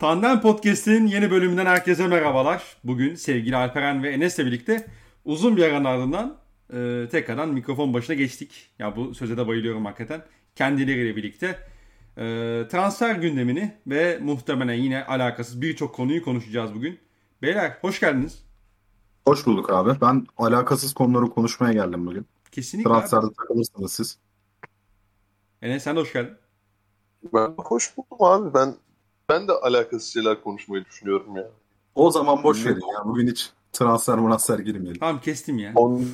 Tandem Podcast'in yeni bölümünden herkese merhabalar. Bugün sevgili Alperen ve Enes'le birlikte uzun bir aranın ardından e, tekrardan mikrofon başına geçtik. Ya bu söze de bayılıyorum hakikaten. Kendileriyle birlikte e, transfer gündemini ve muhtemelen yine alakasız birçok konuyu konuşacağız bugün. Beyler hoş geldiniz. Hoş bulduk abi. Ben alakasız konuları konuşmaya geldim bugün. Kesinlikle. Transferde takılırsanız siz. Enes sen de hoş geldin. Ben hoş buldum abi. Ben ben de alakasız şeyler konuşmayı düşünüyorum ya. O zaman boş verin ya. Bugün hiç transfer transfer girmeyelim. Tamam kestim ya. Kon...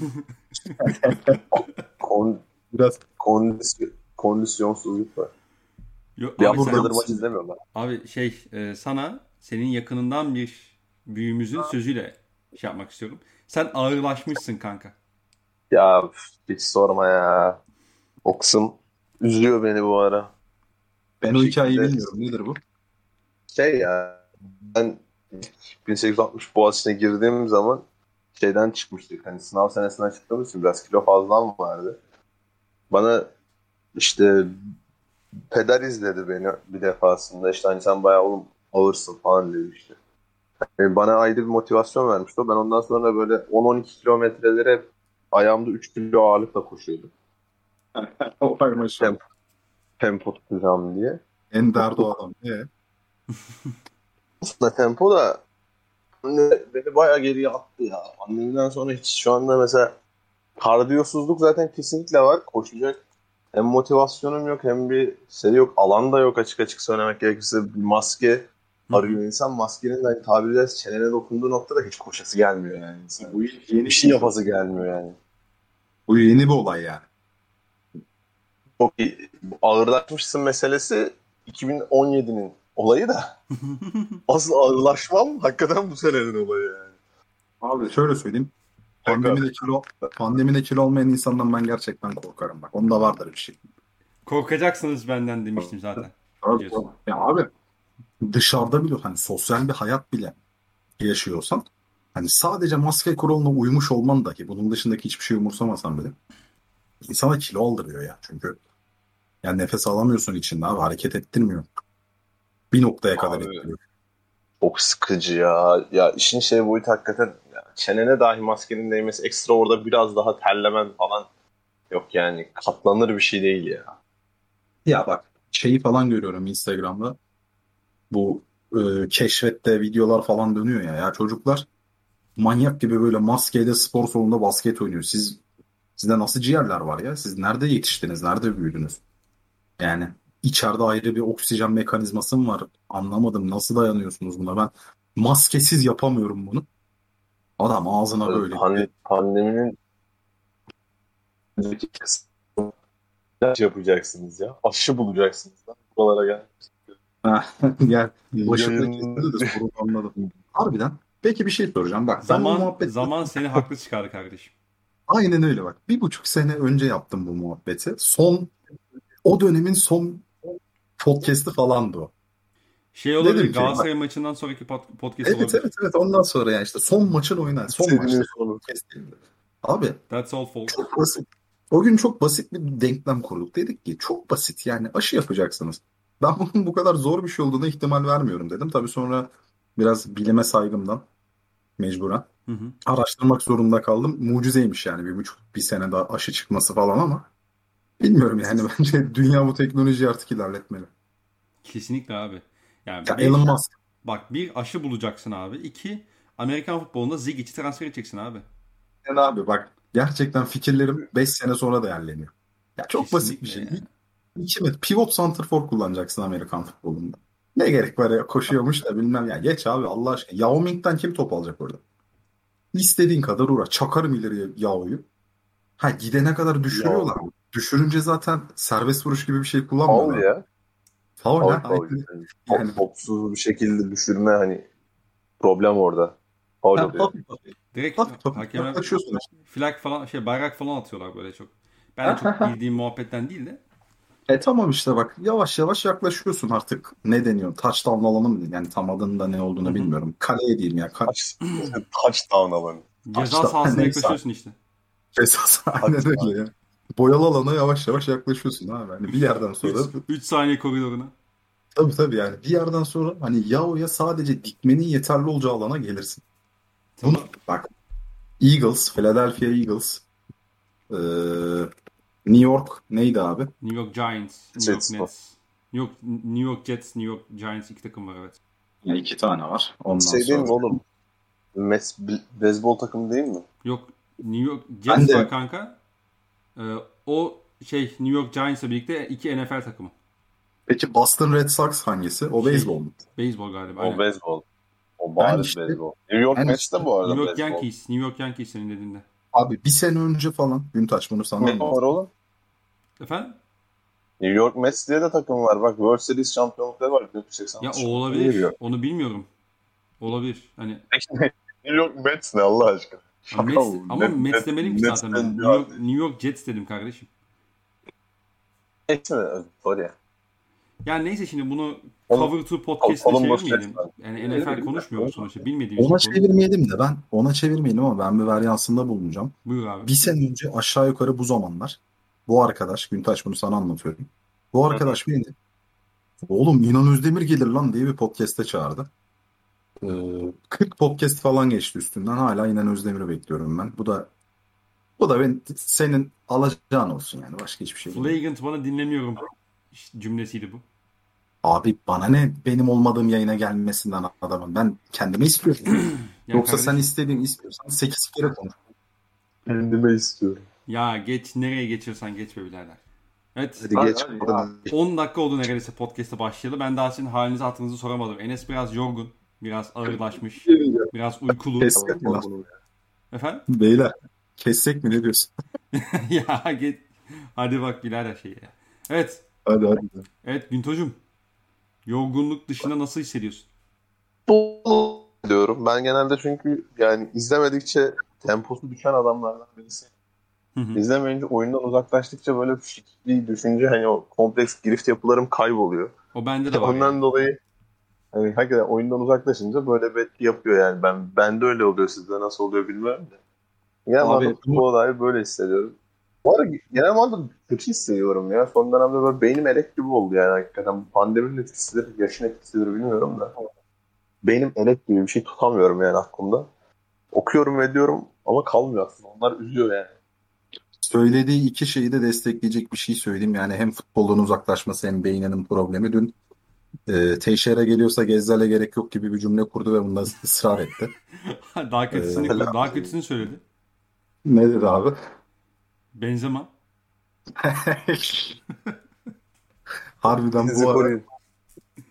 Kon... Biraz Kondisyon... Kondisyonsuzluk var. Yo, Ya abi, burada sen- maç izlemiyorum ben. abi şey e, sana senin yakınından bir büyüğümüzün sözüyle şey yapmak istiyorum. Sen ağırlaşmışsın kanka. Ya hiç sorma ya. O kısım üzüyor beni bu ara. ben o hikayeyi bilmiyorum. Nedir bu? Şey ya ben ilk 1860 Boğaziçi'ne girdiğim zaman şeyden çıkmıştık. Hani sınav senesinden çıktığımız için biraz kilo fazlam vardı. Bana işte peder izledi beni bir defasında. İşte hani sen bayağı oğlum ağırsın falan dedi işte. Yani bana ayrı bir motivasyon vermişti. Ben ondan sonra böyle 10-12 kilometreleri hep ayağımda 3 kilo ağırlıkla koşuyordum. Vay maşallah. Tempo tutacağım diye. En derdi o adam. Ee? aslında tempo da anne beni bayağı geriye attı ya. Annemden sonra hiç şu anda mesela kardiyosuzluk zaten kesinlikle var. Koşacak hem motivasyonum yok hem bir şey yok. Alan da yok açık açık söylemek gerekirse. Bir maske arıyor insan. Maskenin de hani tabiri caizse çenene dokunduğu noktada hiç koşası gelmiyor yani. İnsan. Bu yeni Bir şey yapası gelmiyor yani. Bu yeni bir olay yani. Çok iyi. Bu Ağırlaşmışsın meselesi 2017'nin olayı da asıl ağırlaşmam hakikaten bu senenin olayı yani. Abi şöyle söyleyeyim. Pandemide kilo, pandemide kilo olmayan insandan ben gerçekten korkarım bak. Onda vardır bir şey. Korkacaksınız benden demiştim zaten. Abi, ya abi dışarıda bile hani sosyal bir hayat bile yaşıyorsan hani sadece maske kuralına uymuş olman dahi bunun dışındaki hiçbir şey umursamasan bile insana kilo aldırıyor ya çünkü yani nefes alamıyorsun içinde abi hareket ettirmiyor. Bir noktaya kadar Abi. ettiriyor. Çok sıkıcı ya. Ya işin şey boyutu hakikaten ya, çenene dahi maskenin değmesi ekstra orada biraz daha terlemen falan yok yani katlanır bir şey değil ya. Ya bak şeyi falan görüyorum Instagram'da bu e, keşfette videolar falan dönüyor ya ya çocuklar manyak gibi böyle maskeyle spor salonunda basket oynuyor. Siz sizde nasıl ciğerler var ya? Siz nerede yetiştiniz? Nerede büyüdünüz? Yani içeride ayrı bir oksijen mekanizması mı var? Anlamadım. Nasıl dayanıyorsunuz buna? Ben maskesiz yapamıyorum bunu. Adam ağzına böyle. Pan- pandeminin ilaç yapacaksınız ya. Aşı bulacaksınız. Lan. Buralara gel. Gel. Başımda kesildi anladım. Harbiden. Peki bir şey soracağım. Bak Zaman muhabbet zaman seni haklı çıkardı kardeşim. Aynen öyle bak. Bir buçuk sene önce yaptım bu muhabbeti. Son o dönemin son podcast'i falandı o. Şey olabilir Dedim ki, Galatasaray maçından sonraki pod- podcast Evet olabilir. evet evet ondan sonra yani işte son maçın oynar. Son maçta podcast. Abi That's all folks. çok basit. O gün çok basit bir denklem kurduk. Dedik ki çok basit yani aşı yapacaksınız. Ben bunun bu kadar zor bir şey olduğuna ihtimal vermiyorum dedim. Tabii sonra biraz bilime saygımdan mecburen Hı hı. araştırmak zorunda kaldım. Mucizeymiş yani bir buçuk bir sene daha aşı çıkması falan ama bilmiyorum yani bence dünya bu teknolojiyi artık ilerletmeli. Kesinlikle abi. Yani Ya bir- Elon Musk bak bir aşı bulacaksın abi. İki Amerikan futbolunda Zigic'i transfer edeceksin abi. yani abi bak gerçekten fikirlerim 5 sene sonra değerleniyor. Ya çok basit bir şey. Kesinlikle İki met pivot santrfor kullanacaksın Amerikan futbolunda. Ne gerek var ya koşuyormuş da bilmem ya geç abi Allah aşkına. Yao Ming'den kim top alacak orada? İstediğin kadar uğraş. Çakarım ileriye Yao'yu. Ha gidene kadar düşürüyorlar. Düşürünce zaten serbest vuruş gibi bir şey Faul kullanmıyorlar. ya. Faul Faul, faul. Yani Yani- top- topsuz bir şekilde düşürme hani problem orada. Faul Ha, oluyor. hafif hafif, Direkt hakemler flag falan şey bayrak falan atıyorlar böyle çok. Ben de çok bildiğim muhabbetten değil de. E tamam işte bak yavaş yavaş yaklaşıyorsun artık. Ne deniyor? Touchdown alanı mı? Yani tam adında ne olduğunu Hı hı. bilmiyorum. Kaleye diyeyim ya. Ka touchdown alanı. Ceza sahasına yaklaşıyorsun işte. Esas aynen öyle ya. Boyalı alana yavaş yavaş yaklaşıyorsun abi. Hani bir yerden sonra 3 saniye koridoruna. Tabii tabii yani bir yerden sonra hani Yao'ya sadece dikmenin yeterli olacağı alana gelirsin. Bunu bak Eagles, Philadelphia Eagles, eee, New York neydi abi? New York Giants, New York Nets. New York, New York Jets, New York Giants iki takım var evet. Ya iki tane var. Ondan Şey değil mi sonra. oğlum? Mets be- beyzbol takımı değil mi? Yok New York Ben Jets de- var kanka. Ee, o şey New York Giants'la birlikte iki NFL takımı. Peki Boston Red Sox hangisi? O Şey, beyzbol mu? Beyzbol galiba. O aynen. beyzbol. O bariz işte- beyzbol. New York Mets de bu arada New York beyzbol. Yankees. New York Yankees senin dediğinde. Abi bir sene önce falan Güntaş bunu sana Ne var oğlum? Efendim? New York Mets diye de takım var. Bak World Series şampiyonlukları var. 1980. Ya o olabilir. Onu bilmiyorum. Olabilir. Hani New York Mets ne Allah aşkına? Ama Şaka Mets, bu. ama Net- Mets demedim ki zaten ben. New York, New York Jets dedim kardeşim. Mets mi? Sorry. Yani neyse şimdi bunu Cover to Podcast'e çevirmeyelim. Jets Yani NFL konuşmuyoruz sonuçta. Bilmediğimiz Ona konu. çevirmeyelim de ben ona çevirmeyelim ama ben bir varyansında bulunacağım. Buyur abi. Bir sene önce aşağı yukarı bu zamanlar bu arkadaş Güntaş bunu sana anlatıyorum. Bu arkadaş beni oğlum İnan Özdemir gelir lan diye bir podcast'e çağırdı. Ee, 40 podcast falan geçti üstünden. Hala İnan Özdemir'i bekliyorum ben. Bu da bu da ben senin alacağın olsun yani başka hiçbir şey değil. Flagrant bana dinlemiyorum cümlesiydi bu. Abi bana ne benim olmadığım yayına gelmesinden adamın. Ben kendime istiyorum. Ya Yoksa sen kardeşim, istediğin istiyorsan 8 kere konuş. Kendime istiyorum. Ya geç nereye geçiyorsan geç be birader. Evet. Hadi geç. hadi Oradan- 10 dakika oldu neredeyse podcast'a başlayalı. Ben daha sizin halinizi hatırınızı soramadım. Enes biraz yorgun. Biraz ağırlaşmış. Biraz uykulu. Kes lan. Efendim? Beyler kessek mi ne diyorsun? ya git. Hadi bak birader şey ya. Evet. Hadi hadi. Evet Güntocuğum. Yorgunluk dışında nasıl hissediyorsun? Futbol diyorum. Ben genelde çünkü yani izlemedikçe temposu düşen adamlardan birisi. Hı hı. İzlemeyince oyundan uzaklaştıkça böyle fikri düşünce hani o kompleks girift yapılarım kayboluyor. O bende de var. Ondan yani. dolayı hani hakikaten oyundan uzaklaşınca böyle etki yapıyor yani. Ben bende öyle oluyor sizde nasıl oluyor bilmiyorum da. Genel Abi, manada futbola dair böyle hissediyorum. Bu arada genel manada kötü hissediyorum ya. Son dönemde böyle beynim elek gibi oldu yani hakikaten. Pandeminin etkisidir, yaşın etkisidir bilmiyorum da. Beynim elek gibi bir şey tutamıyorum yani aklımda. Okuyorum ve diyorum ama kalmıyor aslında. Onlar üzüyor yani. Söylediği iki şeyi de destekleyecek bir şey söyleyeyim. Yani hem futboldan uzaklaşması hem beyninin problemi. Dün e, Teixeira geliyorsa Gezzal'e gerek yok gibi bir cümle kurdu ve bunda ısrar etti. daha kötüsünü, Ee, daha kötüsünü söyledi. Ne dedi abi? Benzema. Harbiden Sizi bu ara koruyun.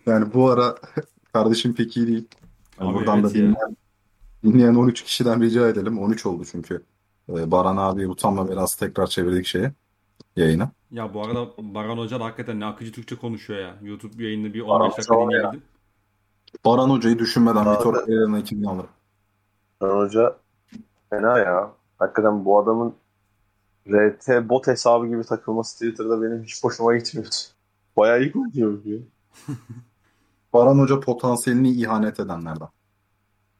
yani bu ara kardeşim pek iyi değil. Yani Abi buradan evet da ya. dinleyen, dinleyen 13 kişiden rica edelim. 13 oldu çünkü. Ee, Baran abi utanma biraz tekrar çevirdik şeye yayına. Ya bu arada Baran Hoca da hakikaten ne akıcı Türkçe konuşuyor ya. YouTube yayını bir Baran 15 dakika dinleyebildim. Baran hocayı düşünmeden Abi. Vitor Pereira'nın ekibini alırım. Can Hoca fena ya. Hakikaten bu adamın RT bot hesabı gibi takılması Twitter'da benim hiç hoşuma gitmiyordu. Bayağı iyi konuşuyor ya. Baran Hoca potansiyelini ihanet edenlerden.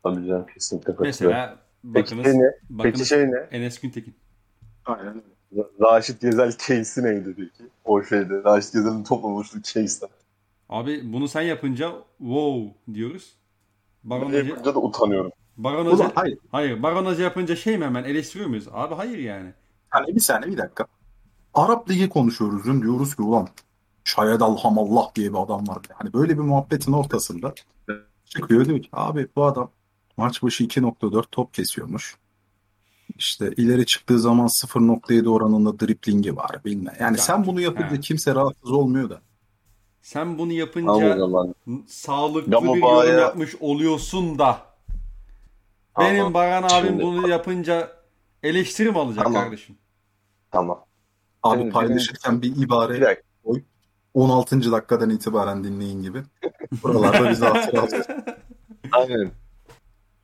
Tabii canım kesinlikle katılıyorum. Mesela Peki bakınız, şey ne? Peki bakınız şey ne? Enes Güntekin. Aynen Raşit Gezel case'i neydi peki? O şeyde. Raşit Gezel'in toplamıştı case'den. Abi bunu sen yapınca wow diyoruz. Baran Ben Hoca, yapınca da utanıyorum. Ulan Hoca, hayır. hayır Baran Hoca yapınca şey mi hemen eleştiriyor muyuz? Abi hayır yani. Hani bir saniye bir dakika. Arap Ligi konuşuyoruz dün diyoruz ki ulan Şayed Alhamallah diye bir adam var. Hani böyle bir muhabbetin ortasında çıkıyor diyor ki abi bu adam maç başı 2.4 top kesiyormuş. İşte ileri çıktığı zaman 0.7 oranında driplingi var bilmem. Yani Ya, sen bunu yapınca he. kimse rahatsız olmuyor da. Sen bunu yapınca sağlıklı Gama bir yorum yapmış oluyorsun da. Benim Tamam, Baran abim Şimdi- bunu yapınca eleştiri mi alacak Tamam. kardeşim? Tamam. Abi Şimdi paylaşırken bir ibare Bir dakika. 16. dakikadan itibaren dinleyin gibi. Buralarda bize hatırlatıyor. Aynen.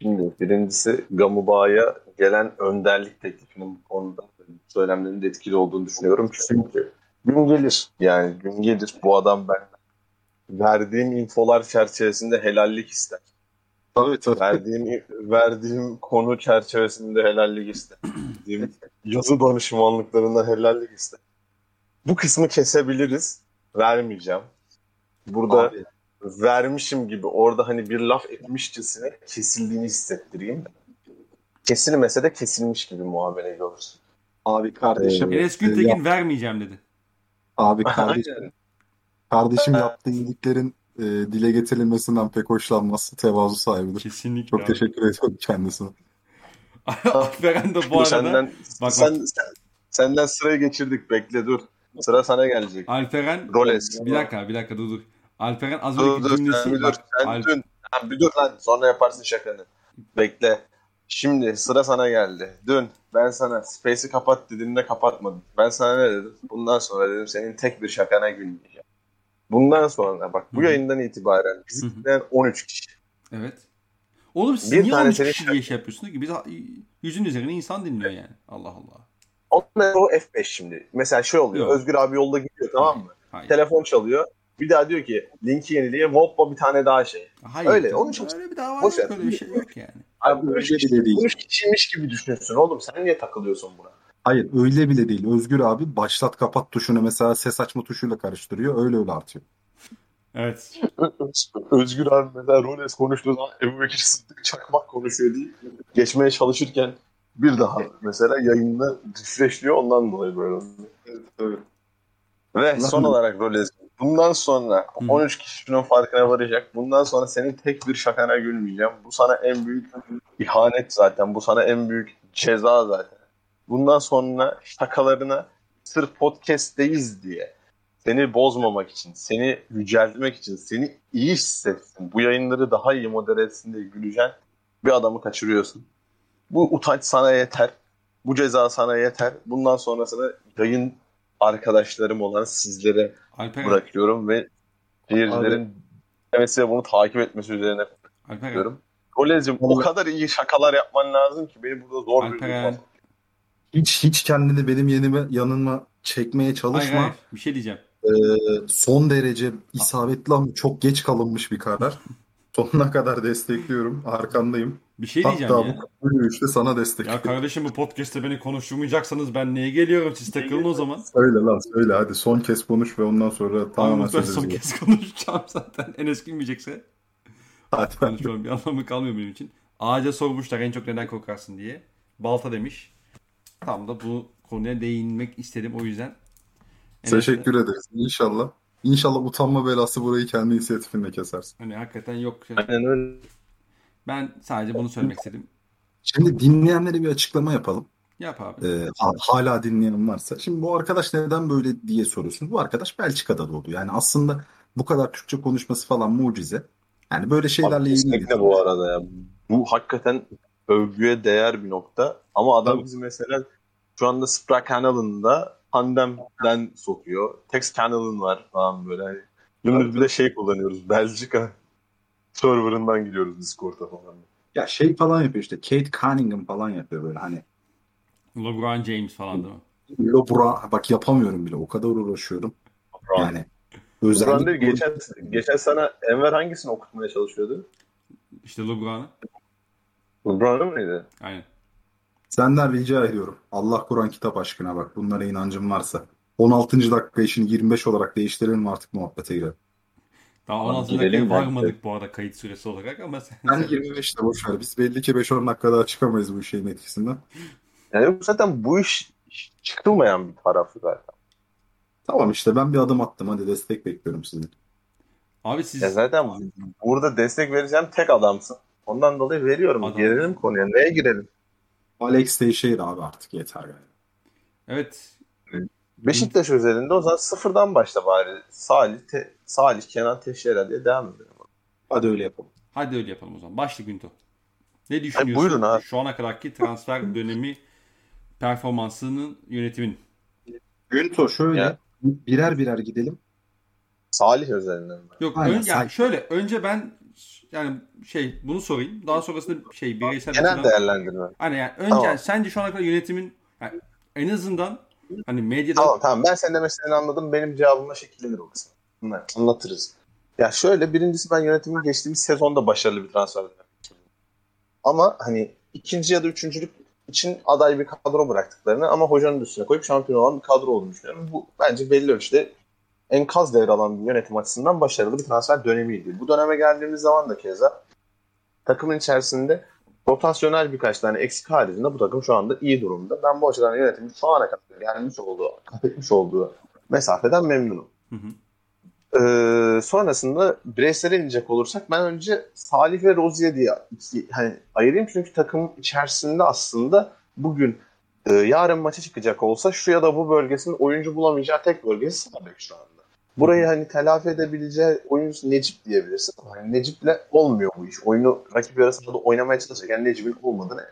Şimdi birincisi Gamuba'ya gelen önderlik teklifinin bu konuda söylemlerinin de etkili olduğunu düşünüyorum. Çünkü gün gelir. Yani gün gelir. Bu adam ben verdiğim infolar çerçevesinde helallik ister. Tabii tabii. Verdiğim verdiğim konu çerçevesinde helallik ister. Verdiğim yazı danışmanlıklarında helallik ister. Bu kısmı kesebiliriz. Vermeyeceğim. burada Abi, vermişim gibi orada hani bir laf etmişçesine kesildiğini hissettireyim. Kesilmese de kesilmiş gibi muamele görürsün. abi kardeşim. Ee, Enes Güntekin yap- vermeyeceğim dedi. abi kardeşim. kardeşim yaptığı iyiliklerin e, dile getirilmesinden pek hoşlanmaz. Tevazu sahibidir. Kesinlikle. Çok abi. teşekkür ediyorum kendisine. Alperen de bu Dur, arada senden, bak. sen, sen- senden sırayı geçirdik bekle dur. Sıra sana gelecek. Alperen Rolex. bir dakika bir dakika dur dur. Alperen az Dur önceki dur cümlesi sen bir dur. bak, Sen Alp- dün. Bir dur lan sonra yaparsın şakanı. Bekle. Şimdi sıra sana geldi. Dün ben sana Space'i kapat dediğimde kapatmadım. Ben sana ne dedim? Bundan sonra dedim senin tek bir şakana gülmeyeceğim. Bundan sonra bak bu yayından itibaren bizi dinleyen 13 kişi. Evet. Oğlum siz Bir niye tane 13 senin kişi diye şey yapıyorsunuz ki? Biz yüzün üzerine insan dinliyor yani. Allah Allah. Onlar o F5 şimdi. Mesela şey oluyor. Yok. Özgür abi yolda gidiyor tamam mı? Hayır. Telefon çalıyor. Bir daha diyor ki linki yenileye Hoppa bir tane daha şey. Hayır. Öyle, onun için- Öyle bir dava yok. Öyle bir şey yok yani. Abi öyle 13 kişi, bile değil. 13 kişiymiş gibi düşünüyorsun oğlum. Sen niye takılıyorsun buna? Hayır öyle bile değil. Özgür abi başlat kapat tuşunu mesela ses açma tuşuyla karıştırıyor. Öyle öyle artıyor. Evet. Özgür abi mesela Rolex konuştuğu zaman Ebu Bekir Sıddık Çakmak konuşuyor diye geçmeye çalışırken bir daha mesela yayında refreshliyor ondan dolayı böyle oluyor. Evet. Ve son olarak Rolex bundan sonra Hı. 13 kişi şunun farkına varacak. Bundan sonra senin tek bir şakana gülmeyeceğim. Bu sana en büyük ihanet zaten. Bu sana en büyük ceza zaten. Bundan sonra şakalarına sırf podcast'teyiz diye seni bozmamak için, seni yüceltmek için, seni iyi hissetsin, bu yayınları daha iyi modere etsin diye güleceksin bir adamı kaçırıyorsun. Bu utanç sana yeter. Bu ceza sana yeter. Bundan sonrasını yayın arkadaşlarım olan sizlere Alperen. bırakıyorum ve seyircilerin demesi ve bunu takip etmesi üzerine Alperen. bırakıyorum. Kolejim o kadar iyi şakalar yapman lazım ki beni burada zor bir Alperen. Hiç hiç kendini benim yenime yanıma çekmeye Hayır çalışma. hayır. Bir şey diyeceğim. Ee, son derece isabetli ama çok geç kalınmış bir karar. Sonuna kadar destekliyorum. Arkandayım. Bir şey diyeceğim Hatta ya. bu yürüyüşte sana destek. Ya kardeşim bu podcast'te beni konuşturmayacaksanız ben neye geliyorum? Siz takılın o zaman. Söyle lan söyle hadi son kez konuş ve ondan sonra Tamam tamamen ben son kez konuşacağım zaten. Enes gülmeyecekse Hadi. konuşmanın bir anlamı kalmıyor benim için. Ağaca sormuşlar en çok neden korkarsın diye. Balta demiş. Tam da bu konuya değinmek istedim o yüzden. Enes de- Teşekkür ederiz. İnşallah. İnşallah utanma belası burayı kendi inisiyatifinde kesersin. Hani hakikaten yok. Aynen öyle. Ben sadece bunu söylemek istedim. Şimdi dinleyenlere bir açıklama yapalım. Yap abi. Ee, ha- hala dinleyen varsa. Şimdi bu arkadaş neden böyle diye soruyorsunuz. Bu arkadaş Belçika'da doğdu. Yani aslında bu kadar Türkçe konuşması falan mucize. Yani böyle şeylerle ilgili. kesinlikle bu arada ya. Bu hakikaten övgüye değer bir nokta. Ama adam Tabii. bizi mesela şu anda Spra kanalında Tandem'den sokuyor. Text kanalın var falan böyle. Hani Dümdüz bir de şey kullanıyoruz. Belçika serverından giriyoruz Discord'a falan. Ya şey falan yapıyor işte. Kate Cunningham falan yapıyor böyle hani. LeBron James falan değil mi? Lobra bak yapamıyorum bile. O kadar uğraşıyorum. Yani Buran özellikle değil, geçen, geçen sana Enver hangisini okutmaya çalışıyordu? İşte LeBron'u. Buran'ı mıydı? Aynen. Senden rica ediyorum. Allah Kur'an kitap aşkına bak. Bunlara inancın varsa. 16. dakika işini 25 olarak değiştirelim artık muhabbete girelim. Daha Abi 16 gidelim dakikaya bence. varmadık bu arada kayıt süresi olarak ama sen... Ben 25 de boş ver. Biz belli ki 5-10 dakika daha çıkamayız bu şeyin etkisinden. Yani yok zaten bu iş çıkılmayan bir tarafı zaten. Tamam işte ben bir adım attım. Hadi destek bekliyorum sizin. Abi siz Ya zaten burada destek vereceğim tek adamsın. Ondan dolayı veriyorum. Adam. Girelim konuya. Neye girelim? Alex Teixeira abi artık yeter yani. evet Beşiktaş özelinde o zaman sıfırdan başla bari. Salih, Te- Salih Kenan Teşera diye devam edelim. Hadi öyle yapalım. hadi öyle yapalım o zaman. Başla Günto. Ne düşünüyorsun? buyurun abi. Şu ana kadarki transfer dönemi performansının yönetimin. Günto şöyle Ya. birer birer gidelim. Salih özelinden? Yok Aynen, ön- yani şöyle önce ben yani şey bunu sorayım. Daha sonrasında şey bireysel Genel açıdan- değerlendirme. Hani yani önce Tamam. sence şu ana kadar yönetimin yani en azından hani medyada Tamam tamam ben senin demek istediğini anladım. Benim cevabımla şekillenir o kısmı. Bunlar Anlatırız. Ya şöyle birincisi ben yönetimin geçtiğimiz sezonda başarılı bir transfer. Ama hani ikinci ya da üçüncülük için aday bir kadro bıraktıklarını ama hocanın üstüne koyup şampiyon olan bir kadro olduğunu düşünüyorum. Bu bence belli ölçüde enkaz devralan bir yönetim açısından başarılı bir transfer dönemiydi. Bu döneme geldiğimiz zaman da keza takımın içerisinde rotasyonel birkaç tane eksik haricinde bu takım şu anda iyi durumda. Ben bu açıdan yönetimin şu ana kadar gelmiş olduğu, kat etmiş olduğu mesafeden memnunum. Hı hı. Ee, sonrasında bireysel inecek olursak ben önce Salih ve Rozier diye hani ayırayım çünkü takım içerisinde aslında bugün e, yarın maça çıkacak olsa şu ya da bu bölgesinin oyuncu bulamayacağı tek bölgesi Sabek şu anda. Burayı hani telafi edebileceği oyuncu Necip diyebilirsin. Hani Necip'le olmuyor bu iş. Oyunu rakip arasında da oynamaya çalışırken Necip'in olmadığını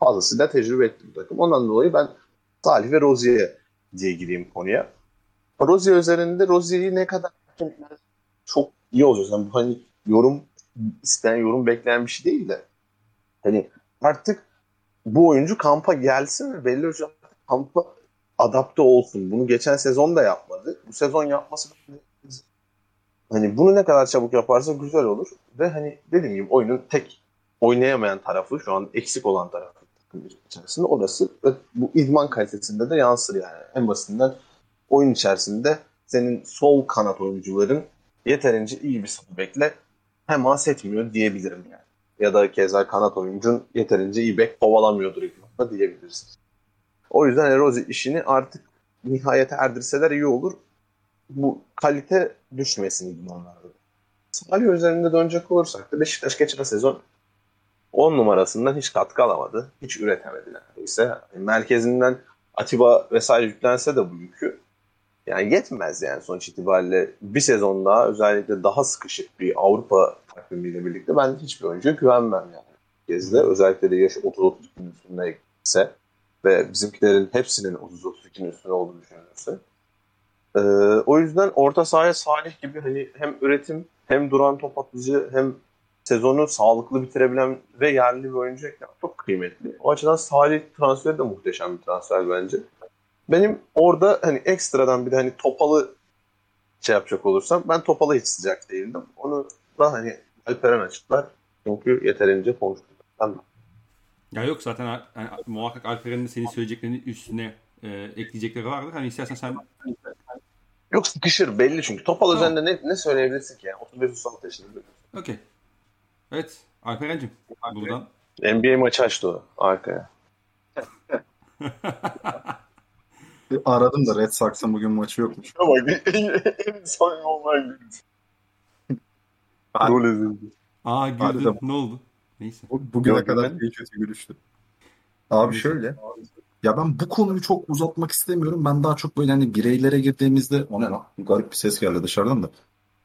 fazlasıyla tecrübe etti bu takım. Ondan dolayı ben Salih ve Rozier diye gireyim konuya. Rozier üzerinde Rozier'i ne kadar çok iyi olacak. Yani hani yorum isteyen yorum bekleyen bir şey değil de hani artık bu oyuncu kampa gelsin ve belli ölçüde kampa adapte olsun. Bunu geçen sezon da yapmadı. Bu sezon yapması hani bunu ne kadar çabuk yaparsa güzel olur. Ve hani dediğim gibi oyunun tek oynayamayan tarafı şu an eksik olan tarafı içerisinde orası ve bu idman kalitesinde de yansır yani. En basitinden oyun içerisinde senin sol kanat oyuncuların yeterince iyi bir bekle temas etmiyor diyebilirim yani. Ya da keza kanat oyuncun yeterince iyi bek kovalamıyordur diyebiliriz. O yüzden Erozi işini artık nihayete erdirseler iyi olur. Bu kalite düşmesin idmanlarda. Salih üzerinde dönecek olursak da Beşiktaş geçen sezon 10 numarasından hiç katkı alamadı. Hiç üretemediler. İşte merkezinden Atiba vesaire yüklense de bu yükü yani yetmez yani sonuç itibariyle bir sezon daha özellikle daha sıkışık bir Avrupa takvimiyle birlikte ben hiçbir oyuncuya güvenmem yani. Gezde özellikle de yaşı 30-32 üstünde ise ve bizimkilerin hepsinin 30-32'nin üstünde olduğunu düşünülürse. Ee, o yüzden orta sahaya Salih gibi hani hem üretim hem duran top atıcı hem sezonu sağlıklı bitirebilen ve yerli bir oyuncu çok kıymetli. O açıdan Salih transferi de muhteşem bir transfer bence. Benim orada hani ekstradan bir de hani Topal'ı şey yapacak olursam ben Topal'a hiç sıcak değildim. Onu da hani Alperen açıklar. Çünkü yeterince konuştuk. Ben ya yok zaten yani, muhakkak Alperen'in de senin söyleyeceklerinin üstüne e, ekleyecekleri vardır. Hani istersen sen Yok sıkışır belli çünkü. Topal tamam. üzerinde ne, ne söyleyebilirsin ki yani? 35-36 yaşında. Okey. Evet. Alperen'cim buradan. NBA maçı açtı o arkaya. Aradım da Red Sox'ın bugün maçı yokmuş. Ama en son olmayan Gol edildi. Aa güldün. Ne oldu? Neyse. Bugüne Yok, kadar iyi kötü gülüştü. Abi şöyle. Ya ben bu konuyu çok uzatmak istemiyorum. Ben daha çok böyle hani bireylere girdiğimizde o ne lan? Garip bir ses geldi dışarıdan da.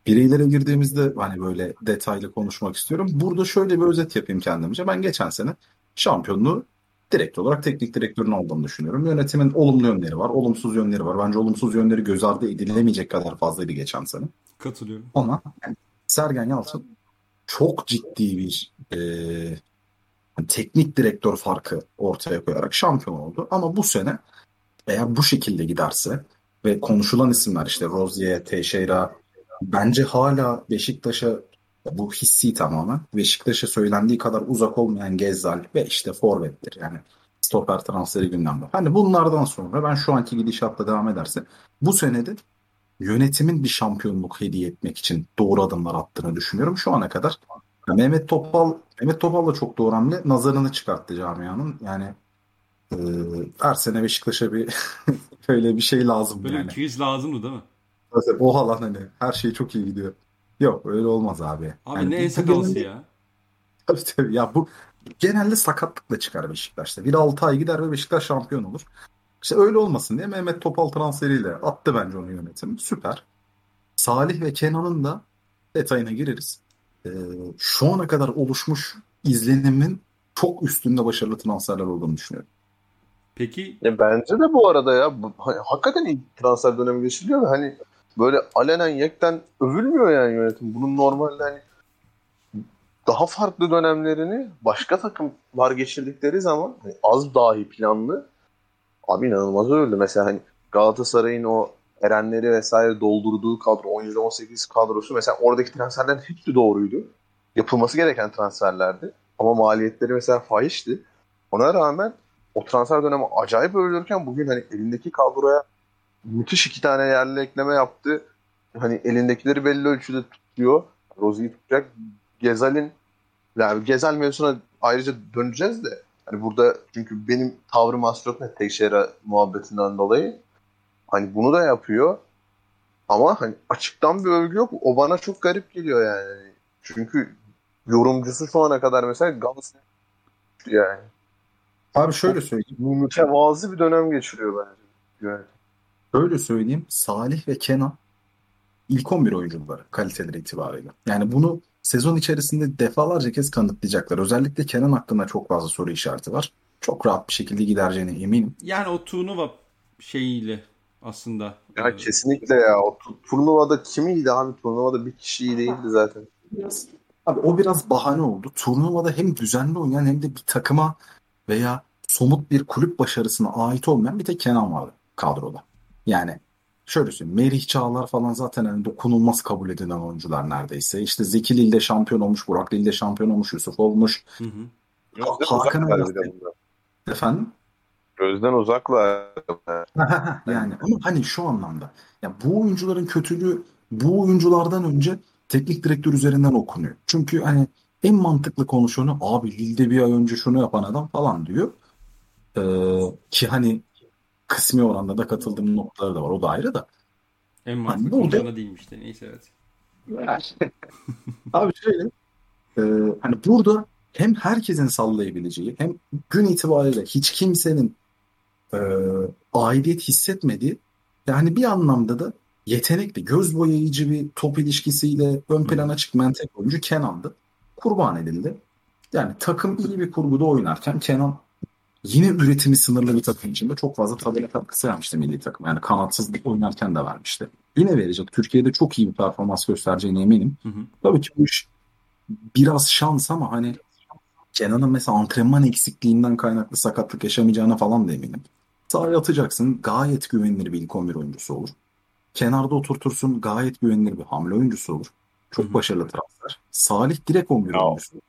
Bireylere girdiğimizde hani böyle detaylı konuşmak istiyorum. Burada şöyle bir özet yapayım kendimce. Ben geçen sene şampiyonluğu direkt olarak teknik direktörün olduğunu düşünüyorum. Yönetimin olumlu yönleri var, olumsuz yönleri var. Bence olumsuz yönleri göz ardı edilemeyecek kadar fazlaydı geçen sene. Katılıyorum. Ama yani Sergen Yalçın çok ciddi bir e, teknik direktör farkı ortaya koyarak şampiyon oldu. Ama bu sene eğer bu şekilde giderse ve konuşulan isimler işte Rozier, Teixeira bence hala Beşiktaş'a bu hissi tamamen Beşiktaş'a söylendiği kadar uzak olmayan Gezzal ve işte Forvet'tir. Yani stoper transferi gündemde. Hani bunlardan sonra ben şu anki gidişatla devam ederse bu senede yönetimin bir şampiyonluk hediye etmek için doğru adımlar attığını düşünüyorum. Şu ana kadar Mehmet Topal Mehmet Topal da çok doğru hamle. Nazarını çıkarttı camianın. Yani e, her sene Beşiktaş'a bir öyle bir şey lazım Böyle yani. bir kriz lazımdı değil mi? Oha lan hani her şey çok iyi gidiyor. Yok öyle olmaz abi. Abi yani ne en sakalısı ya. Tabii tabii ya bu genelde sakatlıkla çıkar Beşiktaş'ta. Bir 6 ay gider ve Beşiktaş şampiyon olur. İşte öyle olmasın diye Mehmet Topal transferiyle attı bence onu yönetim. Süper. Salih ve Kenan'ın da detayına gireriz. Ee, şu ana kadar oluşmuş izlenimin çok üstünde başarılı transferler olduğunu düşünüyorum. Peki. Ya bence de bu arada ya hakikaten iyi transfer dönemi geçiliyor ve hani böyle alenen yekten övülmüyor yani yönetim. Bunun normalde hani daha farklı dönemlerini başka takımlar geçirdikleri zaman hani az dahi planlı abi inanılmaz övüldü. Mesela hani Galatasaray'ın o Erenleri vesaire doldurduğu kadro 17-18 kadrosu mesela oradaki transferlerin hepsi doğruydu. Yapılması gereken transferlerdi. Ama maliyetleri mesela fahişti. Ona rağmen o transfer dönemi acayip övülürken bugün hani elindeki kadroya müthiş iki tane yerli ekleme yaptı. Hani elindekileri belli ölçüde tutuyor. Rozi'yi tutacak. Gezal'in yani Gezal mevzusuna ayrıca döneceğiz de hani burada çünkü benim tavrım çok net Teixeira muhabbetinden dolayı hani bunu da yapıyor ama hani açıktan bir övgü yok. O bana çok garip geliyor yani. Çünkü yorumcusu şu ana kadar mesela Galatasaray yani. Abi şöyle söyleyeyim. Mütevazı bir dönem geçiriyor bence. Yani. Şöyle söyleyeyim. Salih ve Kenan ilk 11 oyuncuları kaliteleri itibariyle. Yani bunu sezon içerisinde defalarca kez kanıtlayacaklar. Özellikle Kenan hakkında çok fazla soru işareti var. Çok rahat bir şekilde gidereceğine eminim. Yani o turnuva şeyiyle aslında. Ya kesinlikle ya. O turnuvada kimiydi abi? Turnuvada bir kişi değildi zaten. Biraz, abi o biraz bahane oldu. Turnuvada hem düzenli oynayan hem de bir takıma veya somut bir kulüp başarısına ait olmayan bir tek Kenan vardı kadroda. Yani şöyle söyleyeyim. Merih Çağlar falan zaten hani dokunulmaz kabul edilen oyuncular neredeyse. İşte Zeki Lille şampiyon olmuş, Burak Lille şampiyon olmuş, Yusuf olmuş. Hı hı. Hakan Efendim? Gözden uzaklar. yani ama hani şu anlamda. Ya bu oyuncuların kötülüğü bu oyunculardan önce teknik direktör üzerinden okunuyor. Çünkü hani en mantıklı konuşanı abi Lille'de bir ay önce şunu yapan adam falan diyor. Ee, ki hani kısmi oranda da katıldığım noktaları da var. O da ayrı da. En mantıklı hani burada... değilmiş de. Neyse evet. Abi şöyle e, hani burada hem herkesin sallayabileceği hem gün itibariyle hiç kimsenin e, aidiyet hissetmediği yani bir anlamda da yetenekli, göz boyayıcı bir top ilişkisiyle ön plana çıkmayan tek oyuncu Kenan'dı. Kurban edildi. Yani takım iyi bir kurguda oynarken Kenan yine üretimi sınırlı bir takım içinde çok fazla tabela katkısı vermişti milli takım. Yani kanatsız oynarken de vermişti. Yine verecek. Türkiye'de çok iyi bir performans göstereceğine eminim. Hı hı. Tabii ki bu iş biraz şans ama hani Kenan'ın mesela antrenman eksikliğinden kaynaklı sakatlık yaşamayacağına falan da eminim. Sahaya atacaksın gayet güvenilir bir ilk 11 oyuncusu olur. Kenarda oturtursun gayet güvenilir bir hamle oyuncusu olur. Çok Hı-hı. başarılı transfer. Salih direkt 11 ya, oyuncusu.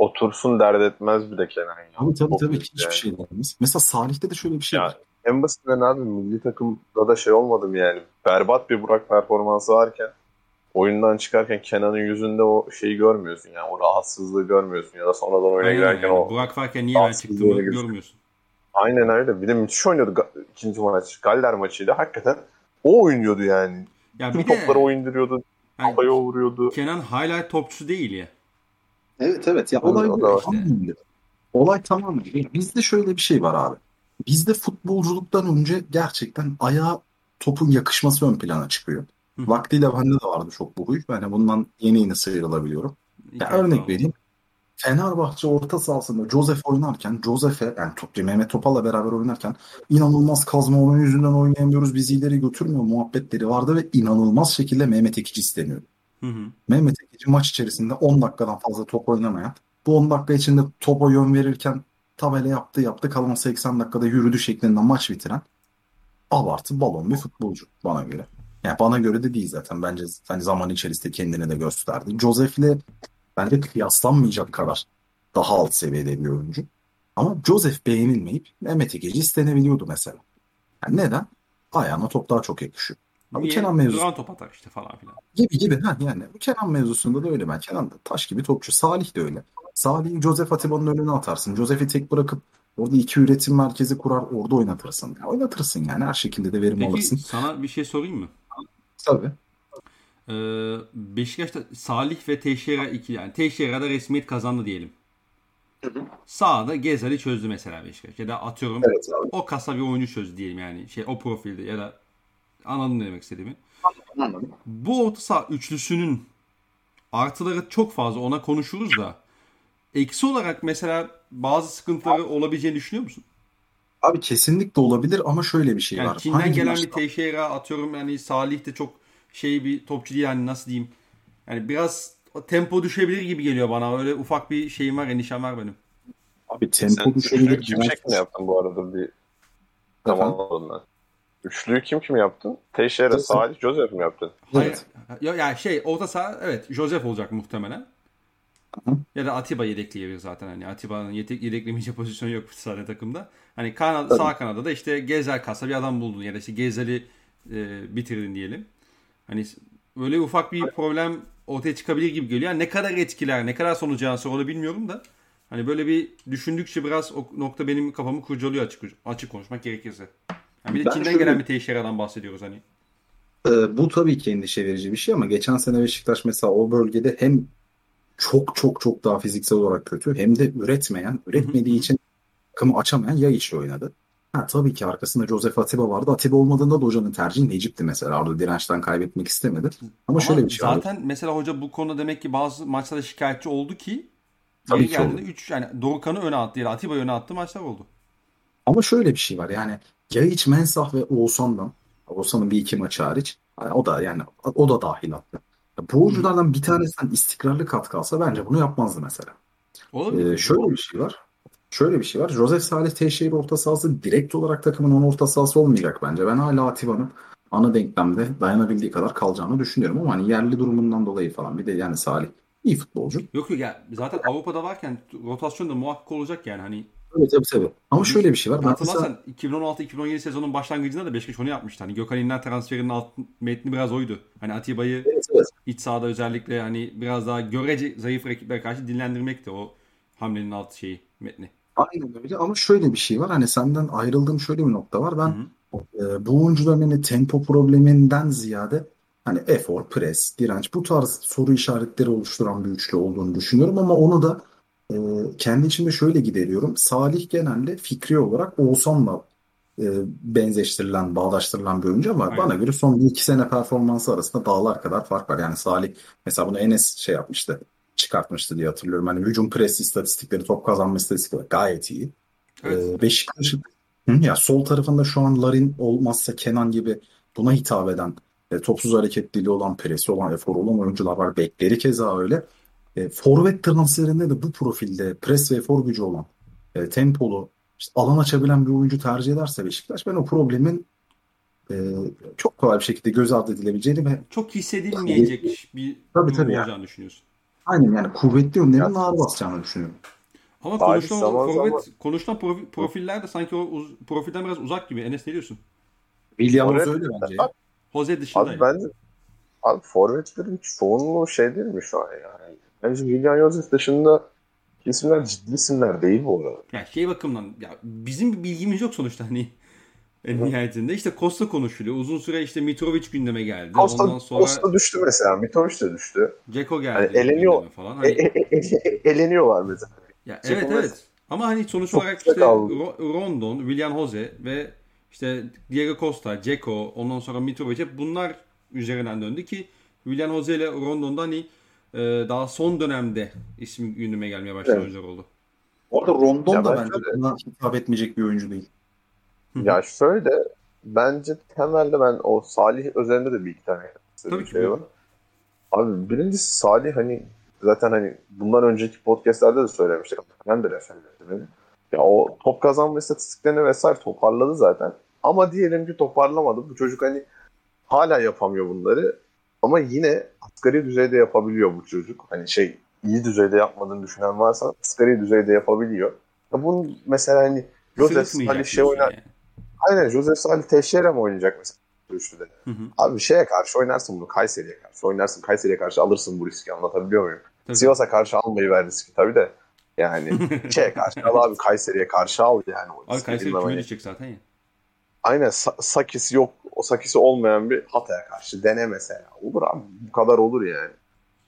Otursun dert etmez bir de Kenan. Ya. Tabii tabii, tabii hiçbir yani. şey demez. Mesela Salih'te de şöyle bir şey ya, var. En basitinden abi milli takımda da şey olmadım yani. Berbat bir Burak performansı varken oyundan çıkarken Kenan'ın yüzünde o şeyi görmüyorsun yani o rahatsızlığı görmüyorsun ya da sonradan oyuna girerken yani. o Burak varken niye ben çıktığımı görmüyorsun. Aynen öyle. Bir de müthiş oynuyordu ikinci maç. Galler maçıydı. Hakikaten o oynuyordu yani. Ya Tüm bir topları de, o indiriyordu. Yani, kafaya vuruyordu. Kenan highlight topçu değil ya. Evet evet. Ya olay bu. Işte. Olay tamamen. Bizde şöyle bir şey var abi. Bizde futbolculuktan önce gerçekten ayağa topun yakışması ön plana çıkıyor. Hı. Vaktiyle bende de vardı çok bu huy. Yani bundan yeni yeni sıyrılabiliyorum. Ya örnek vereyim. Fenerbahçe orta sahasında Josef oynarken Josef'e yani Topçu Mehmet Topal'la beraber oynarken inanılmaz kazma onun yüzünden oynayamıyoruz bizi ileri götürmüyor muhabbetleri vardı ve inanılmaz şekilde Mehmet Ekici isteniyordu. Hı hı. Mehmet Ekici maç içerisinde 10 dakikadan fazla top oynamayan bu 10 dakika içinde topa yön verirken tabela yaptı yaptı kalan 80 dakikada yürüdü şeklinde maç bitiren abartı balon bir futbolcu bana göre. Yani bana göre de değil zaten. Bence hani zaman içerisinde kendini de gösterdi. Josef'le bence kıyaslanmayacak kadar daha alt seviyede bir oyuncu. Ama Joseph beğenilmeyip Mehmet Ekeci istenebiliyordu mesela. Yani neden? Ayağına top daha çok yakışıyor. Ama Kenan mevzusu. Duran top atar işte falan filan. Gibi gibi. Ha, yani bu Kenan mevzusunda da öyle ben. Kenan da taş gibi topçu. Salih de öyle. Salih'i Joseph Atiba'nın önüne atarsın. Joseph'i tek bırakıp orada iki üretim merkezi kurar orada oynatırsın. Ya, oynatırsın yani her şekilde de verim Peki, alırsın. sana bir şey sorayım mı? Tabii. Ee, Beşiktaş'ta Salih ve Teixeira iki yani Teixeira'da resmiyet kazandı diyelim. Hı hı. Sağda Gezal'i çözdü mesela Beşiktaş. Ya da atıyorum evet, o kasa bir oyuncu çözdü diyelim yani. Şey o profilde ya da anladın ne demek istediğimi. Anladım. Bu orta saha üçlüsünün artıları çok fazla ona konuşuruz da eksi olarak mesela bazı sıkıntıları olabileceğini düşünüyor musun? Abi kesinlikle olabilir ama şöyle bir şey yani var. Çin'den Hangi gelen maçta? bir Teixeira atıyorum yani Salih de çok şey bir topçu değil yani nasıl diyeyim. Yani biraz tempo düşebilir gibi geliyor bana. Öyle ufak bir şeyim var, endişem var benim. Abi tempo Sen düşebilir. Şimşek mi yaptın bu arada bir zaman ben. Üçlüyü kim kim yaptın? Teixeira, Salih, Joseph mi yaptın? Hayır. Evet. Ya yani şey orta saha evet Joseph olacak muhtemelen. Hı. Ya da Atiba yedekleyebilir zaten. Hani Atiba'nın yedek, yedeklemeyeceği pozisyon yok sadece takımda. Hani kanat, Tabii. sağ kanada da işte Gezer kasa bir adam buldun ya da işte Gezer'i e, bitirdin diyelim. Hani böyle ufak bir problem ortaya çıkabilir gibi geliyor. Yani ne kadar etkiler, ne kadar sonucu yansır onu bilmiyorum da. Hani böyle bir düşündükçe biraz o nokta benim kafamı kurcalıyor açık açık konuşmak gerekirse. Yani bir de Ben Çin'den şöyle- gelen bir teşhiradan bahsediyoruz hani. Ee, bu tabii ki endişe verici bir şey ama geçen sene Beşiktaş mesela o bölgede hem çok çok çok daha fiziksel olarak kötü hem de üretmeyen, üretmediği için takımı açamayan yay içi oynadı. Ha, tabii ki arkasında Joseph Atiba vardı. Atiba olmadığında da hocanın tercihi Necip'ti mesela. Orada dirençten kaybetmek istemedi. Ama, Ama şöyle bir şey var. zaten mesela hoca bu konuda demek ki bazı maçlarda şikayetçi oldu ki Tabii ki oldu. 3 yani Dorukhan'ı öne attı ya Atiba'yı öne attı maçlar oldu. Ama şöyle bir şey var yani Yayiç, Mensah ve Oğuzhan'dan Oğuzhan'ın bir iki maçı hariç yani o da yani o da dahil hatta. Bu oyunculardan bir tanesinden istikrarlı katkı alsa bence bunu yapmazdı mesela. Olabilir. Ee, şöyle bir şey var. Şöyle bir şey var. Joseph Salih Teixeira orta sahası direkt olarak takımın ana orta sahası olmayacak bence. Ben hala Atiba'nın ana denklemde dayanabildiği kadar kalacağını düşünüyorum ama hani yerli durumundan dolayı falan bir de yani Salih iyi futbolcu. Yok yok ya zaten Avrupa'da varken rotasyon da muhakkak olacak yani hani Evet tabii tabii. Ama şöyle bir şey var. Ben mesela hatırlarsan 2016-2017 sezonun başlangıcında da Beşiktaş onu yapmıştı. Hani Gökhan İnler transferinin alt metni biraz oydu. Hani Atiba'yı evet, evet. iç sahada özellikle hani biraz daha görece zayıf rakiplere karşı dinlendirmekti o hamlenin alt şeyi metni. Aynen öyle ama şöyle bir şey var. Hani senden ayrıldığım şöyle bir nokta var. Ben Hı e, bu oyuncuların hani tempo probleminden ziyade hani efor, pres, direnç bu tarz soru işaretleri oluşturan bir üçlü olduğunu düşünüyorum ama onu da e, kendi içimde şöyle gideriyorum. Salih genelde fikri olarak Oğuzhan'la e, benzeştirilen, bağdaştırılan bir oyuncu ama Aynen. bana göre son bir iki sene performansı arasında dağlar kadar fark var. Yani Salih mesela bunu Enes şey yapmıştı, çıkartmıştı diye hatırlıyorum. Hani hücum pres istatistikleri, top kazanma istatistikleri gayet iyi. Evet. Ee, Beşiktaş'ın ya sol tarafında şu an Larin olmazsa Kenan gibi buna hitap eden e, topsuz hareketliliği olan, presi olan, efor olan oyuncular var. Bekleri keza öyle. E, forvet transferinde de bu profilde pres ve efor gücü olan, e, tempolu, işte alan açabilen bir oyuncu tercih ederse Beşiktaş ben o problemin e, çok kolay bir şekilde göz ardı edilebileceğini ve Çok hissedilmeyecek bir Tabii, tabii yani. olacağını düşünüyorsun. aynen yani kuvvetli önlerin ağır basacağını düşünüyorum. Ama konuşulan, zaman forvet, zaman- konuşulan profi- profiller de sanki o uz- profilden biraz uzak gibi. Enes ne diyorsun? Williams öyle bence. ya. Jose dışında. Abi bence abi forvetlerin çoğunluğu şey değil mi şu an yani? William Joseph dışında isimler ciddi isimler değil bu arada. Ya şey bakımdan ya bizim bir bilgimiz yok sonuçta hani en nihayetinde. işte Costa konuşuluyor. Uzun süre işte Mitrovic gündeme geldi. Costa, Ondan sonra Costa düştü mesela. Mitrovic de düştü. Ceko geldi. Hani eleniyor. Falan. E, Hani, e, e, e- eleniyorlar mesela. ya Ceko evet mesela- evet. Ama hani sonuç Çok olarak işte kaldı. Rondon, William Jose ve işte Diego Costa, Ceko, ondan sonra Mitrovic hep bunlar üzerinden döndü ki William Jose ile Rondon'da hani daha son dönemde ismi gündeme gelmeye başlayan Evet. oyuncular oldu. Orada Rondon Ya da ben bence şöyle- buna hitap etmeyecek bir oyuncu değil. Ya şöyle bence temelde ben o Salih üzerinde de bir iki tane Tabii ki şey buyurun. var. Abi birincisi Salih hani zaten hani bundan önceki podcastlerde de söylemiştik. Ben de referans ettim. Ya o top kazanma istatistiklerini vesaire toparladı zaten. Ama diyelim ki toparlamadı. Bu çocuk hani hala yapamıyor bunları. Ama yine asgari düzeyde yapabiliyor bu çocuk. Hani şey iyi düzeyde yapmadığını düşünen varsa asgari düzeyde yapabiliyor. Ya bunun mesela hani Joseph Salih şey oynar. yani. Aynen Joseph Salih Teixeira mı oynayacak mesela üçlüde? Hı hı. Abi şeye karşı oynarsın bunu Kayseri'ye karşı oynarsın. Kayseri'ye karşı alırsın bu riski anlatabiliyor muyum? Tabii. Sivas'a karşı almayı ver riski tabii de. Yani şeye karşı al abi Kayseri'ye karşı al yani. Abi Kayseri küme hani. düşecek zaten ya. Aynen Sa- Sakis yok. O Sakis'i olmayan bir Hatay'a karşı dene mesela. Olur abi bu kadar olur yani.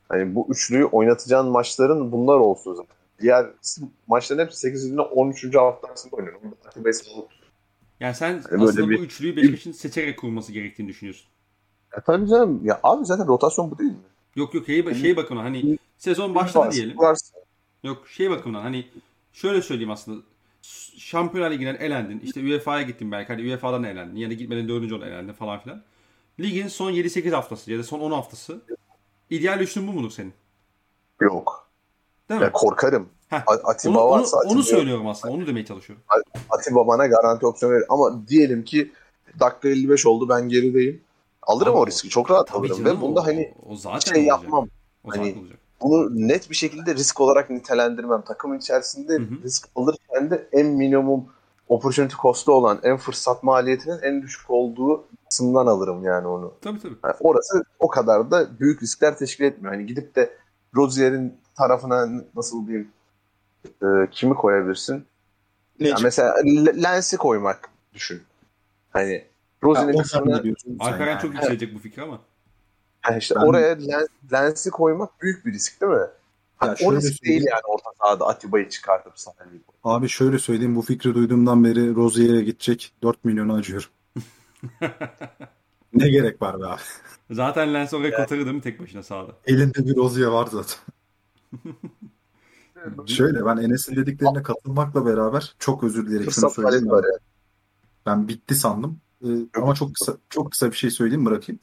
Hani bu üçlüyü oynatacağın maçların bunlar olsun zaten. Diğer maçların hepsi 8. 13. haftasında oynuyor. Yani sen böyle aslında bir- bu üçlüyü Beşiktaş'ın seçerek kurması gerektiğini düşünüyorsun. E tabii canım. Ya abi zaten rotasyon bu değil mi? Yok yok şey, şey bakımından hani sezon başladı diyelim. Yok şey bakımından hani şöyle söyleyeyim aslında. Şampiyonlar Ligi'nden elendin. İşte UEFA'ya gittin belki. Hadi UEFA'dan elendin. Ya da gitmeden dördüncü olan elendin falan filan. Ligin son 7-8 haftası ya da son 10 haftası. İdeal üçlün bu mudur senin? Yok. Değil mi? Ya korkarım. Heh. Atiba Onu, onu, varsa onu Atiba, söylüyorum aslında. Onu demeye çalışıyorum. Atiba bana garanti opsiyon verir. Ama diyelim ki dakika 55 oldu ben gerideyim. Alırım Abi, o riski. Çok rahat Tabii alırım. Ve bunda hani o zaten şey olacak. yapmam. O Hani- olacak. Bunu net bir şekilde risk olarak nitelendirmem. Takım içerisinde Hı hı. risk alırken de en minimum opportunity cost'u olan, en fırsat maliyetinin en düşük olduğu kısımdan alırım yani onu. Tabii tabii. Yani orası o kadar da büyük riskler teşkil etmiyor. Hani gidip de Rozier'in tarafına nasıl diyeyim e, kimi koyabilirsin? Ya mesela L- Lens'i koymak düşün. Hani Rozier'in kısmına Alperen çok yükselecek bu fikri ama. Yani işte Ben- oraya lens, Lens'i koymak büyük bir risk değil mi? Hani Ya o şöyle risk değil yani orta sahada Atiba'yı çıkartıp sahaya Abi şöyle söyleyeyim bu fikri duyduğumdan beri Rozier'e gidecek 4 milyonu acıyorum. ne gerek var be abi? Zaten Lens oraya kurtarır değil mi tek başına sahada? Elinde bir Rozier var zaten. Şöyle ben Enes'in dediklerine katılmakla beraber çok özür dileyerek şunu söyleyeyim. yani. Ben bitti sandım. Ee, ama çok kısa çok kısa bir şey söyleyeyim bırakayım.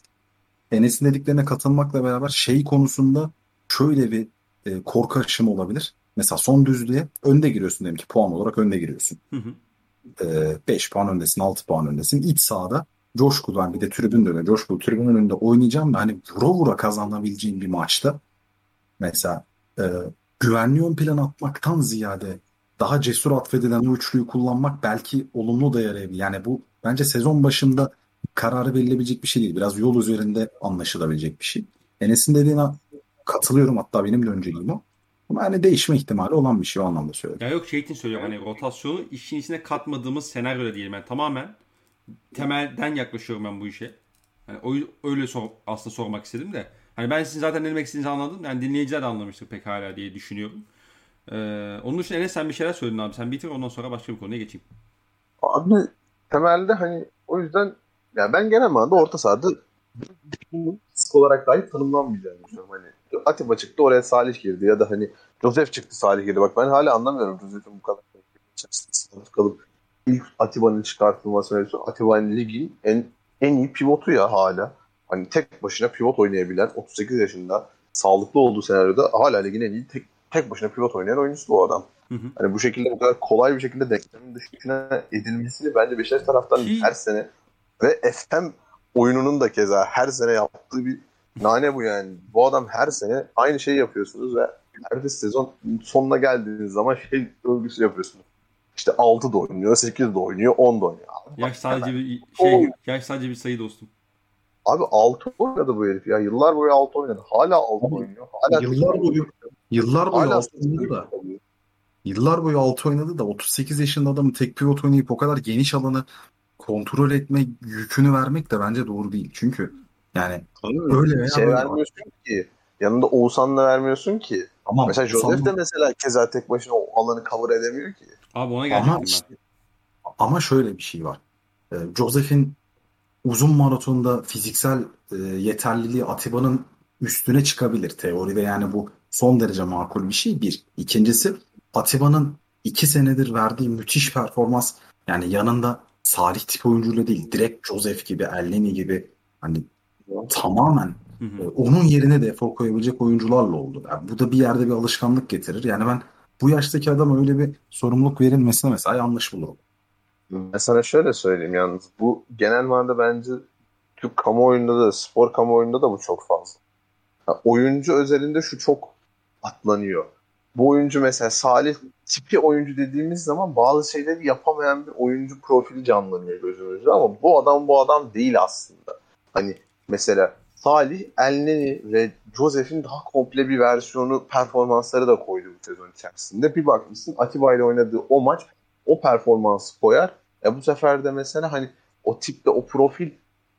Enes'in dediklerine katılmakla beraber şey konusunda şöyle bir e, korku aşımı olabilir. Mesela son düzlüğe önde giriyorsun demek ki puan olarak önde giriyorsun. Hı hı. 5 puan öndesin, 6 puan öndesin. İç sahada coşkudan bir de tribün önünde, coşku tribün önünde oynayacağım da hani vura vura kazanabileceğin bir maçta mesela e, güvenli ön plan atmaktan ziyade daha cesur atfedilen o üçlüyü kullanmak belki olumlu da yarayabilir. Yani bu bence sezon başında kararı verilebilecek bir şey değil. Biraz yol üzerinde anlaşılabilecek bir şey. Enes'in dediğine katılıyorum hatta benim de önceliğim o. Ama hani değişme ihtimali olan bir şey o anlamda söylüyorum. Ya yok şey için söylüyorum hani rotasyonu işin içine katmadığımız senaryoda diyelim. Yani tamamen temelden yaklaşıyorum ben bu işe. Hani o, öyle sor, aslında sormak istedim de. Hani ben sizin zaten ne demek istediğinizi anladım. Yani dinleyiciler de anlamıştır pekala diye düşünüyorum. Ee, onun dışında Enes sen bir şeyler söyledin abi. Sen bitir ondan sonra başka bir konuya geçeyim. Abi temelde hani o yüzden yani ben genel manada orta sahada risk olarak dahi tanımlanmayacağını düşünüyorum. Hani Atiba çıktı oraya Salih girdi ya da hani Joseph çıktı Salih girdi. Bak ben hala anlamıyorum Joseph'in bu kadar içerisinde kalıp ilk Atiba'nın çıkartılması mevzusu. Atiba'nın ligin en en iyi pivotu ya hala. Hani tek başına pivot oynayabilen 38 yaşında sağlıklı olduğu senaryoda hala ligin en iyi tek, tek başına pivot oynayan oyuncusu bu adam. Hı hı. Hani bu şekilde bu kadar kolay bir şekilde denklemin dışına edilmesini bence Beşiktaş taraftan Ki- her sene ve FM oyununun da keza her sene yaptığı bir nane bu yani. Bu adam her sene aynı şeyi yapıyorsunuz ve her sezon sonuna geldiğiniz zaman şey örgüsü yapıyorsunuz. İşte 6 da oynuyor, 8 de oynuyor, 10 da oynuyor. Abi, Yaş sadece bir şey, Oy. yaş sadece bir sayı dostum. Abi 6 oynadı bu herif ya. Yıllar boyu 6 oynadı. Hala 6 Abi, oynuyor. Hala yıllar boyu Yıllar boyu hala altı oynadı da Yıllar boyu 6 oynadı da 38 yaşında adamın tek pivot oynayıp o kadar geniş alanı kontrol etme yükünü vermek de bence doğru değil. Çünkü yani öyle veya şey vermiyorsun ki. Yanında Oğuzhan'la vermiyorsun ki. Tamam, Mesela Joseph Oğuzhan- de mesela keza tek başına o alanı cover edemiyor ki. Abi ona ama, gelecektim işte- ama şöyle bir şey var. Ee, Joseph'in uzun maratonda fiziksel e, yeterliliği Atiba'nın üstüne çıkabilir teoride. Yani bu son derece makul bir şey. Bir. İkincisi Atiba'nın iki senedir verdiği müthiş performans yani yanında Salih tip oyuncuyla değil direkt Joseph gibi, Elneny gibi hani tamamen Hı hı. e, onun yerine de efor koyabilecek oyuncularla oldu. Yani bu da bir yerde bir alışkanlık getirir. Yani ben bu yaştaki adama öyle bir sorumluluk verilmesine mesela yanlış bulurum. Ben sana şöyle söyleyeyim yalnız. Bu genel manada bence Türk kamuoyunda da, spor kamuoyunda da bu çok fazla. Ya oyuncu özelinde şu çok atlanıyor. Bu oyuncu mesela Salih tipi oyuncu dediğimiz zaman bazı şeyleri yapamayan bir oyuncu profili canlanıyor gözümüzde ama bu adam bu adam değil aslında. Hani mesela Salih, Elneny ve Joseph'in daha komple bir versiyonu performansları da koydu bu sezon içerisinde. Bir bakmışsın Atiba ile oynadığı o maç o performansı koyar. E bu sefer de mesela hani o tipte o profil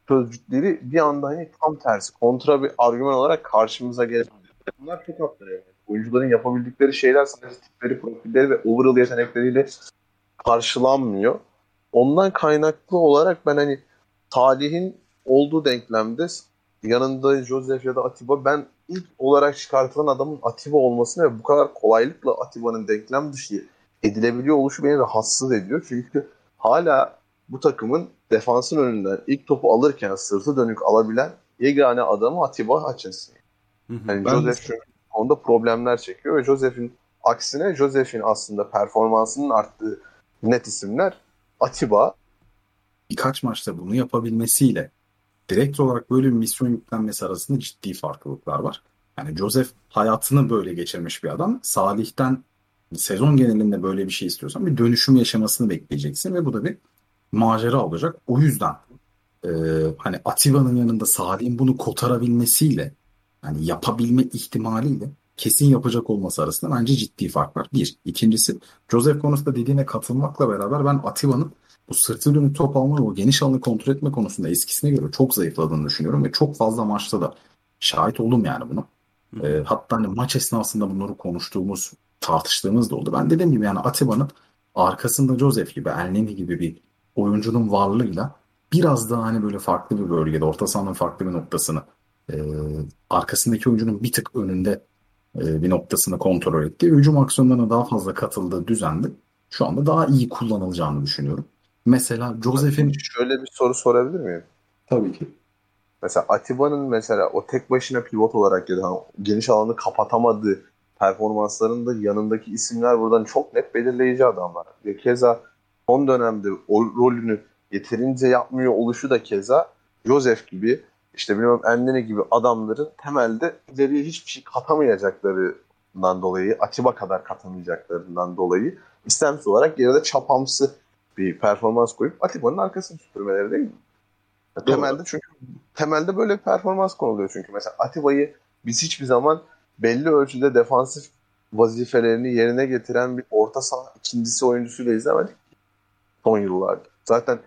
sözcükleri bir anda hani tam tersi kontra bir argüman olarak karşımıza gelebilir. Bunlar çok haklı. Oyuncuların yapabildikleri şeyler sadece tipleri, profilleri ve overall yetenekleriyle karşılanmıyor. Ondan kaynaklı olarak ben hani Talih'in olduğu denklemde yanında Joseph ya da Atiba ben ilk olarak çıkartılan adamın Atiba olmasını ve bu kadar kolaylıkla Atiba'nın denklem dışı edilebiliyor oluşu beni rahatsız ediyor. Çünkü hala bu takımın defansın önünden ilk topu alırken sırtı dönük alabilen yegane adamı Atiba Hutchinson. Hı hı. Yani Ben- Joseph onda problemler çekiyor ve Joseph'in aksine Joseph'in aslında performansının arttığı net isimler Atiba. birkaç maçta bunu yapabilmesiyle direkt olarak böyle bir misyon yüklenmesi arasında ciddi farklılıklar var. Yani Joseph hayatını böyle geçirmiş bir adam. Salih'ten sezon genelinde böyle bir şey istiyorsan bir dönüşüm yaşamasını bekleyeceksin ve bu da bir macera olacak. O yüzden e, hani Atiba'nın yanında Salih'in bunu kotarabilmesiyle yani yapabilme ihtimaliyle kesin yapacak olması arasında bence ciddi fark var. Bir. İkincisi Joseph konusunda dediğine katılmakla beraber ben Atiba'nın bu sırtı dönük top alma ve o geniş alanı kontrol etme konusunda eskisine göre çok zayıfladığını düşünüyorum ve çok fazla maçta da şahit oldum yani bunu. E, hatta hani maç esnasında bunları konuştuğumuz, tartıştığımız da oldu. Ben dediğim gibi yani Atiba'nın arkasında Joseph gibi, Elneny gibi bir oyuncunun varlığıyla biraz daha hani böyle farklı bir bölgede, orta sahanın farklı bir noktasını e, arkasındaki oyuncunun bir tık önünde e, bir noktasını kontrol etti. Hücum aksiyonlarına daha fazla katıldığı düzende şu anda daha iyi kullanılacağını düşünüyorum. Mesela Joseph'in... Şöyle bir soru sorabilir miyim? Tabii ki. Mesela Atiba'nın mesela o tek başına pivot olarak ya da hani geniş alanı kapatamadığı performanslarında yanındaki isimler buradan çok net belirleyici adamlar. Ve keza son dönemde o rolünü yeterince yapmıyor oluşu da keza Joseph gibi işte bilmem Endene gibi adamların temelde ileriye hiçbir şey katamayacaklarından dolayı, Atiba kadar katamayacaklarından dolayı istemsiz olarak geride çapamsı bir performans koyup Atiba'nın arkasını süpürmeleri değil mi? Temelde çünkü temelde böyle bir performans konuluyor çünkü mesela Atiba'yı biz hiçbir zaman belli ölçüde defansif vazifelerini yerine getiren bir orta saha ikincisi oyuncusuyla izlemedik son yıllarda. Zaten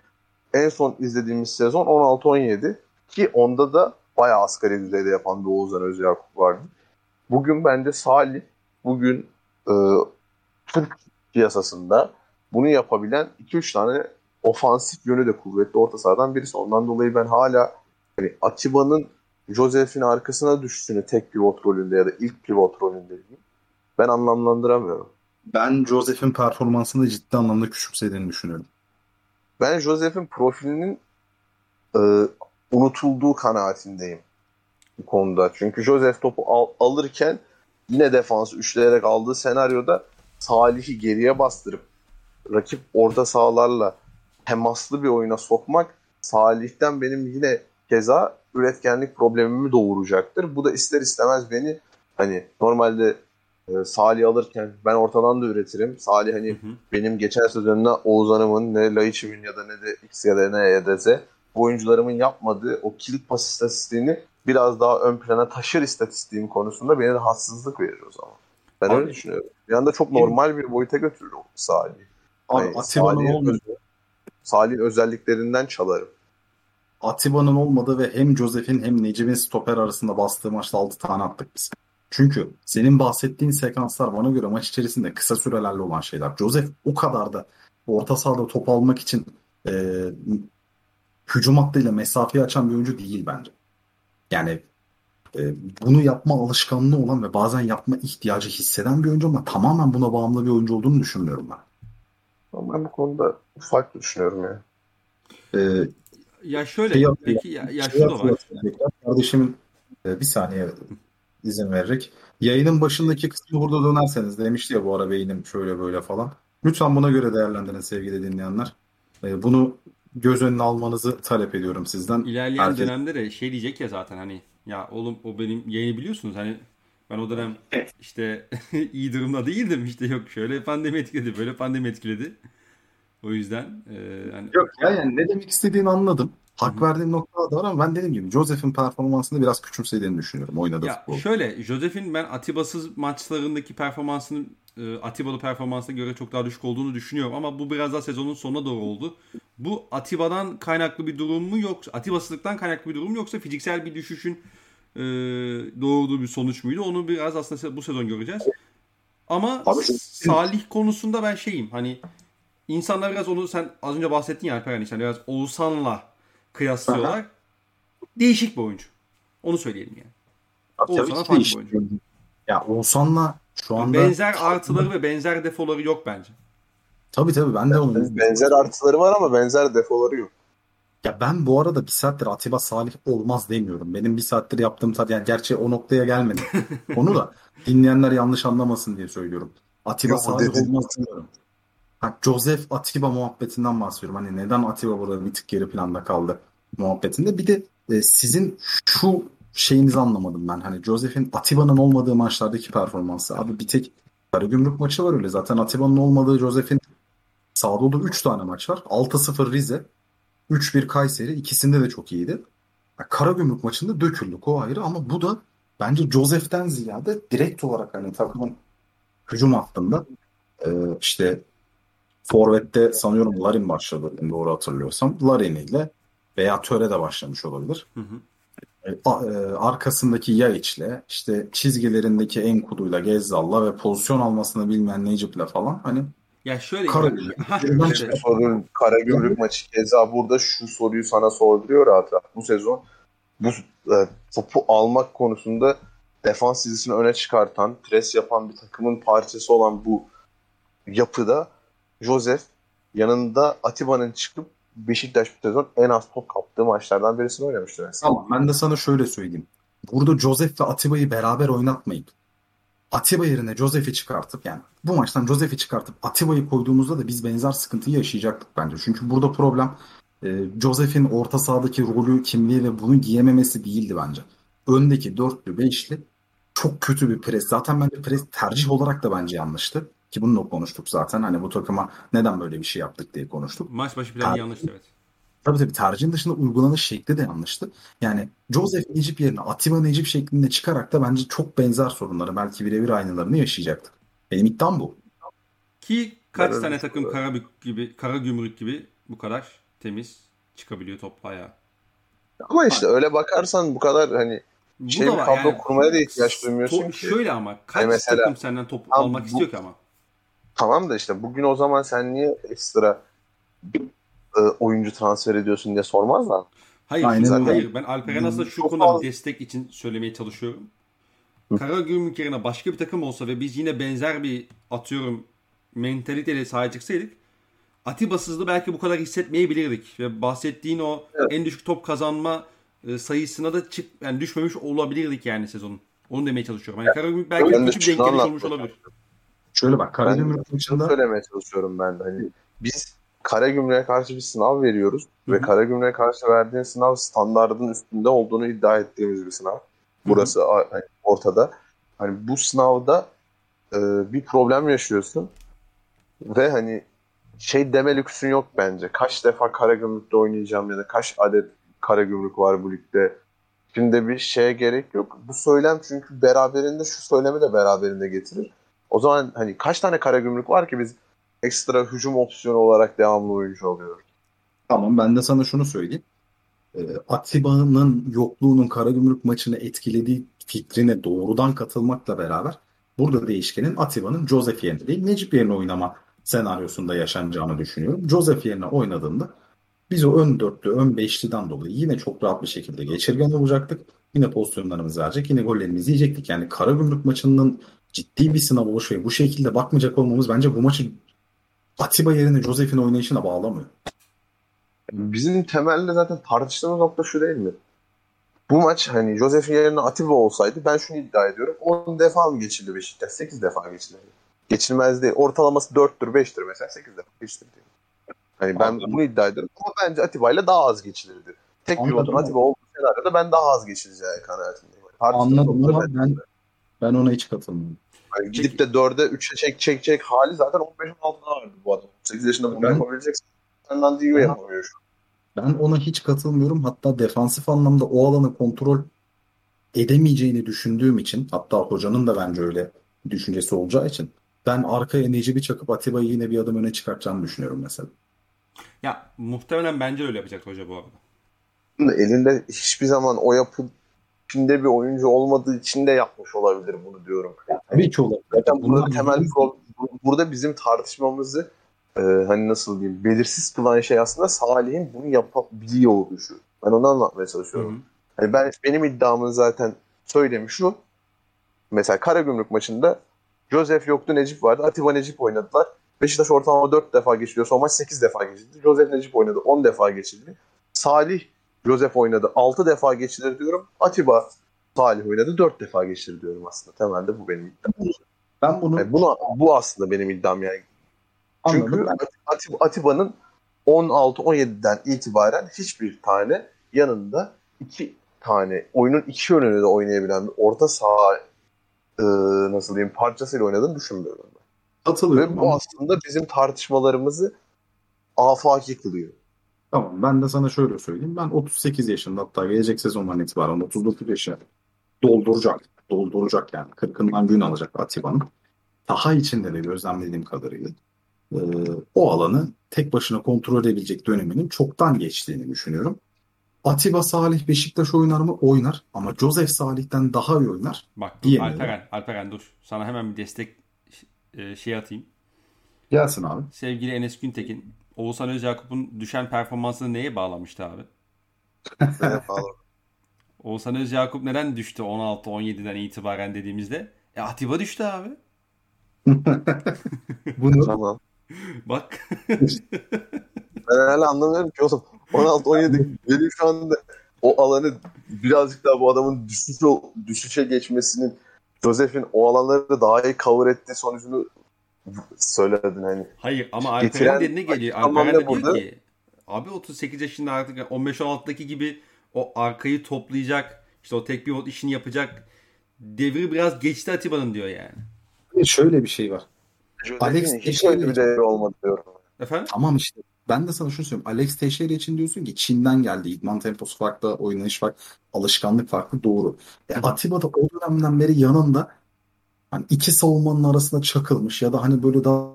en son izlediğimiz sezon 16-17 ki onda da bayağı asgari düzeyde yapan bir Oğuzhan Özyakup vardı. Bugün bence Salih bugün e, Türk piyasasında bunu yapabilen 2-3 tane ofansif yönü de kuvvetli orta sahadan birisi. Ondan dolayı ben hala hani Atiba'nın Joseph'in arkasına düştüğünü tek pivot rolünde ya da ilk pivot rolünde ben anlamlandıramıyorum. Ben Joseph'in performansını ciddi anlamda küçümsediğini düşünüyorum. Ben Joseph'in profilinin e, unutulduğu kanaatindeyim bu konuda. Çünkü Joseph topu al, alırken yine defans üçleyerek aldığı senaryoda Salih'i geriye bastırıp rakip orta sahalarla temaslı bir oyuna sokmak Salih'ten benim yine keza üretkenlik problemimi doğuracaktır. Bu da ister istemez beni hani normalde e, Salih alırken ben ortadan da üretirim. Salih hani hı hı. benim geçen sezonda Oğuz Hanım'ın ne Laiçim'in ya da ne de X ya da ne ya da Z oyuncularımın yapmadığı o kilit pas istatistiğini biraz daha ön plana taşır istatistiğim konusunda beni rahatsızlık verir o zaman. Ben Abi, öyle düşünüyorum. Bir anda çok normal bir boyuta götürür o Salih. Abi yani Atiba'nın Salih'in özelliklerinden çalarım. Atiba'nın olmadığı ve hem Josef'in hem Necip'in stoper arasında bastığı maçta 6 tane attık biz. Çünkü senin bahsettiğin sekanslar bana göre maç içerisinde kısa sürelerle olan şeyler. Joseph o kadar da orta sahada top almak için e, hücum hattıyla mesafeyi açan bir oyuncu değil bence. Yani e, bunu yapma alışkanlığı olan ve bazen yapma ihtiyacı hisseden bir oyuncu ama tamamen buna bağımlı bir oyuncu olduğunu düşünmüyorum ben. Ben bu konuda farklı düşünüyorum ya. Ee, ya şöyle şey peki ya, ya şey şu da var. Kardeşimin e, bir saniye izin vererek. Yayının başındaki kısmı burada dönerseniz demişti ya bu ara beynim şöyle böyle falan. Lütfen buna göre değerlendirin sevgili dinleyenler. E, bunu göz önüne almanızı talep ediyorum sizden. İlerleyen Herkes... dönemde de şey diyecek ya zaten hani ya oğlum o benim yayını biliyorsunuz hani ben o dönem işte iyi durumda değildim işte yok şöyle pandemi etkiledi böyle pandemi etkiledi. O yüzden e, hani... Yok ya yani ne demek istediğini anladım. Hak verdiğim noktalar da var ama ben dediğim gibi Joseph'in performansını biraz küçümsediğini düşünüyorum oynadığı ya futbol. Şöyle Joseph'in ben Atiba'sız maçlarındaki performansını Atiba'lı performansına göre çok daha düşük olduğunu düşünüyorum ama bu biraz daha sezonun sonuna doğru oldu. Bu Atiba'dan kaynaklı bir durum mu yoksa Atiba'sızlıktan kaynaklı bir durum mu yoksa fiziksel bir düşüşün e, doğurduğu bir sonuç muydu? Onu biraz aslında bu sezon göreceğiz. Ama Abi, Salih konusunda ben şeyim hani insanlar biraz onu sen az önce bahsettin ya Alper yani işte biraz Oğuzhan'la kıyaslıyorlar. Aha. Değişik bir oyuncu. Onu söyleyelim yani. Oğuzhan'a farklı bir oyuncu. Ya Oğuzhan'la şu anda... Benzer artıları ve benzer defoları yok bence. Tabii tabii ben de onu Benzer artıları var ama benzer defoları yok. Ya ben bu arada bir saattir Atiba Salih olmaz demiyorum. Benim bir saattir yaptığım tat yani gerçi o noktaya gelmedi. Onu da dinleyenler yanlış anlamasın diye söylüyorum. Atiba Yok, Salih dedin. olmaz demiyorum. Ha, Joseph Atiba muhabbetinden bahsediyorum. Hani neden Atiba burada bir tık geri planda kaldı muhabbetinde. Bir de e, sizin şu şeyinizi anlamadım ben. Hani Joseph'in Atiba'nın olmadığı maçlardaki performansı. Abi bir tek Karagümrük maçı var öyle. Zaten Atiba'nın olmadığı Joseph'in sahada olduğu 3 tane maç var. 6-0 Rize, 3-1 Kayseri. ikisinde de çok iyiydi. Ya Karagümrük maçında döküldük o ayrı ama bu da bence Joseph'ten ziyade direkt olarak hani takımın hücum hattında e, işte Forvet'te sanıyorum Larin başladı doğru hatırlıyorsam. Larin ile veya Töre de başlamış olabilir. Hı hı. E, e, arkasındaki Yaiç'le işte çizgilerindeki Enkudu'yla Gezzal'la ve pozisyon almasını bilmeyen Necip'le falan hani Ya şöyle Karagümrük. Çıkan- sorun Karagümrük maçı keza burada şu soruyu sana sorduruyor rahat rahat. Bu sezon bu e, topu almak konusunda defans dizisini öne çıkartan, pres yapan bir takımın parçası olan bu yapıda Joseph yanında Atiba'nın çıkıp Beşiktaş bu sezon en az top kaptığı maçlardan birisini oynamıştır. aslında. Tamam ben de sana şöyle söyleyeyim. Burada Joseph ve Atiba'yı beraber oynatmayıp Atiba yerine Joseph'i çıkartıp yani bu maçtan Joseph'i çıkartıp Atiba'yı koyduğumuzda da biz benzer sıkıntıyı yaşayacaktık bence. Çünkü burada problem e, Joseph'in orta sahadaki rolü, kimliği ve bunu giyememesi değildi bence. Öndeki dörtlü, beşli çok kötü bir pres. Zaten bence pres tercih olarak da bence yanlıştı. Ki bununla konuştuk zaten. Hani bu takıma neden böyle bir şey yaptık diye konuştuk. Maç başı planı Abi. yanlıştı evet. Tabii tabii tercihin dışında uygulanış şekli de yanlıştı. Yani Joseph Necip yerine Atiba Necip şeklinde çıkarak da bence çok benzer sorunları belki birebir aynılarını yaşayacaktık. Benim iddiam bu. Ki kaç öyle tane takım. Karabük gibi, Karagümrük gibi bu kadar temiz çıkabiliyor topla ayağa. Ama işte öyle bakarsan bu kadar hani Bu şey da bir kadro yani. kurmaya da ihtiyaç To- duymuyorsun ki. Şöyle ama kaç Yani mesela- takım senden top almak bu- istiyor ki ama? Tamam da işte bugün o zaman sen niye ekstra e, oyuncu transfer ediyorsun diye sormazlar. Hayır, Aynen zaten hayır. Ben Alperen aslında şu Çok konuda fazla- bir destek için söylemeye çalışıyorum. Karagümrük yerine başka bir takım olsa ve biz yine benzer bir atıyorum mentaliteyle sahaya çıksaydık Atiba'sızlığı belki bu kadar hissetmeyebilirdik. Ve bahsettiğin o Evet. en düşük top kazanma e, sayısına da çık yani düşmemiş olabilirdik yani sezonun. Onu demeye çalışıyorum. Hani Karagümrük belki Ben kötü bir denk olmuş olabilir. Şöyle bak Karagümrük maçında söylemeye çalışıyorum ben de. Hani biz Karagümrük'e karşı bir sınav veriyoruz Hı ve. Karagümrük'e karşı verdiğin sınav standardın üstünde olduğunu iddia ettiğimiz bir sınav. Burası a- hani ortada. Hani bu sınavda e, bir problem yaşıyorsun ve hani şey deme lüksün yok bence. Kaç defa Karagümrük'te oynayacağım ya da kaç adet Karagümrük var bu ligde. Şimdi bir şeye gerek yok. Bu söylem çünkü beraberinde şu söylemi de beraberinde getirir. O zaman hani kaç tane Karagümrük var ki biz ekstra hücum opsiyonu olarak devamlı oyuncu alıyoruz. tamam ben de sana şunu söyleyeyim. Ee, Atiba'nın yokluğunun Karagümrük maçını etkilediği fikrine doğrudan katılmakla beraber burada değişkenin Atiba'nın Joseph yerine değil Necip yerine oynama senaryosunda yaşanacağını düşünüyorum. Joseph yerine oynadığında biz o ön dörtlü, ön beşliden dolayı yine çok rahat bir şekilde geçirgen olacaktık. Yine pozisyonlarımızı verecek, yine gollerimizi yiyecektik. Yani Karagümrük maçının ciddi bir sınav oluş ve bu şekilde bakmayacak olmamız bence bu maçı Atiba yerine Joseph'in oynayışına bağlamıyor. Bizim temelde zaten tartıştığımız nokta şu değil mi? Bu maç hani Josef'in yerine Atiba olsaydı ben şunu iddia ediyorum. 10 defa mı geçildi Beşiktaş? 8 defa geçildi. Geçilmez değil. Ortalaması 4'tür 5'tir mesela 8 defa geçildi. Hani ben Anladım. bunu iddia ediyorum ama bence Atiba ile daha az geçilirdi. Tek Anladım pivotun ama- Atiba olduğu senaryoda ben daha az geçileceği kanaatindeyim. Tartıştığımız Anladım ama ben ben ona hiç katılmıyorum. Hani gidip de 4'e 3'e çek çek çek hali zaten 15'in altında vardı bu adam. 8 yaşında bunu Ben- yapabileceksin. Senden Diyo Ben- yapamıyor şu an. Ben ona hiç katılmıyorum. Hatta defansif anlamda o alanı kontrol edemeyeceğini düşündüğüm için hatta hocanın da bence öyle düşüncesi olacağı için ben arkaya Necip'i çakıp Atiba'yı yine bir adım öne çıkartacağını düşünüyorum mesela. Ya muhtemelen bence öyle yapacak hoca bu arada. elinde hiçbir zaman o yapı içinde bir oyuncu olmadığı için de yapmış olabilir bunu diyorum. Tabii ki olabilir. Zaten burada Bunlar- temel pro- burada bizim tartışmamızı e, hani nasıl diyeyim belirsiz kılan şey aslında Salih'in bunu yapabiliyor oluşu. Ben onu anlatmaya Hı çalışıyorum. hı. Hani ben benim iddiamın zaten söylemi şu. Mesela Karagümrük maçında Joseph yoktu, Necip vardı. Atiba Necip oynadılar. Beşiktaş ortalama 4 defa geçiliyor. Son maç 8 defa geçildi. Joseph Necip oynadı. 10 defa geçildi. Salih Joseph oynadı. 6 defa geçilir diyorum. Atiba Salih oynadı. 4 defa geçilir diyorum aslında. Temelde bu benim iddiam. Ben bunu Yani buna, bu aslında benim iddiam yani. Çünkü anladım. Ben- Ati- Atiba'nın 16-17'den itibaren hiçbir tane yanında iki tane oyunun iki yönünü de oynayabilen bir orta saha e, nasıl diyeyim parçasıyla oynadığını düşünmüyorum ben. Katılıyorum Ve bu ama aslında bizim tartışmalarımızı afaki kılıyor. Tamam ben de sana şöyle söyleyeyim. Ben 38 yaşında hatta gelecek sezondan itibaren 39 yaşına dolduracak. Dolduracak yani. Kırkından gün alacak Atiba'nın. Daha içinde de gözlemlediğim kadarıyla e, o alanı tek başına kontrol edebilecek döneminin çoktan geçtiğini düşünüyorum. Atiba Salih Beşiktaş oynar mı? Oynar. Ama Joseph Salih'ten daha iyi oynar. Bak dur. Alperen, Alperen dur. Sana hemen bir destek e, şey atayım. Gelsin abi. Sevgili Enes Güntekin, Oğuzhan Özyakup'un düşen performansını neye bağlamıştı abi? Oğuzhan Özyakup neden düştü 16-17'den itibaren dediğimizde? E Atiba düştü abi. Bunu tamam. Bak. Ben hala anlamıyorum ki oğlum. 16-17 benim şu anda o alanı birazcık daha bu adamın düşüşe, düşüşe geçmesinin Joseph'in o alanları daha iyi cover ettiği sonucunu söyledin hani. Hayır ama Getiren- Alperen de ne geliyor? Alperen de ne diyor ki abi 38 yaşında artık 15-16'daki gibi o arkayı toplayacak işte o tek pivot işini yapacak devri biraz geçti Atiba'nın diyor yani. şöyle bir şey var. Alex hiç öyle bir değeri olmadı diyorum. Efendim? Tamam işte. Ben de sana şunu söyleyeyim. Alex Teixeira için diyorsun ki Çin'den geldi. İdman temposu farklı, oynanış farklı, alışkanlık farklı. Doğru. E, Atiba da o dönemden beri yanında hani iki savunmanın arasında çakılmış ya da hani böyle daha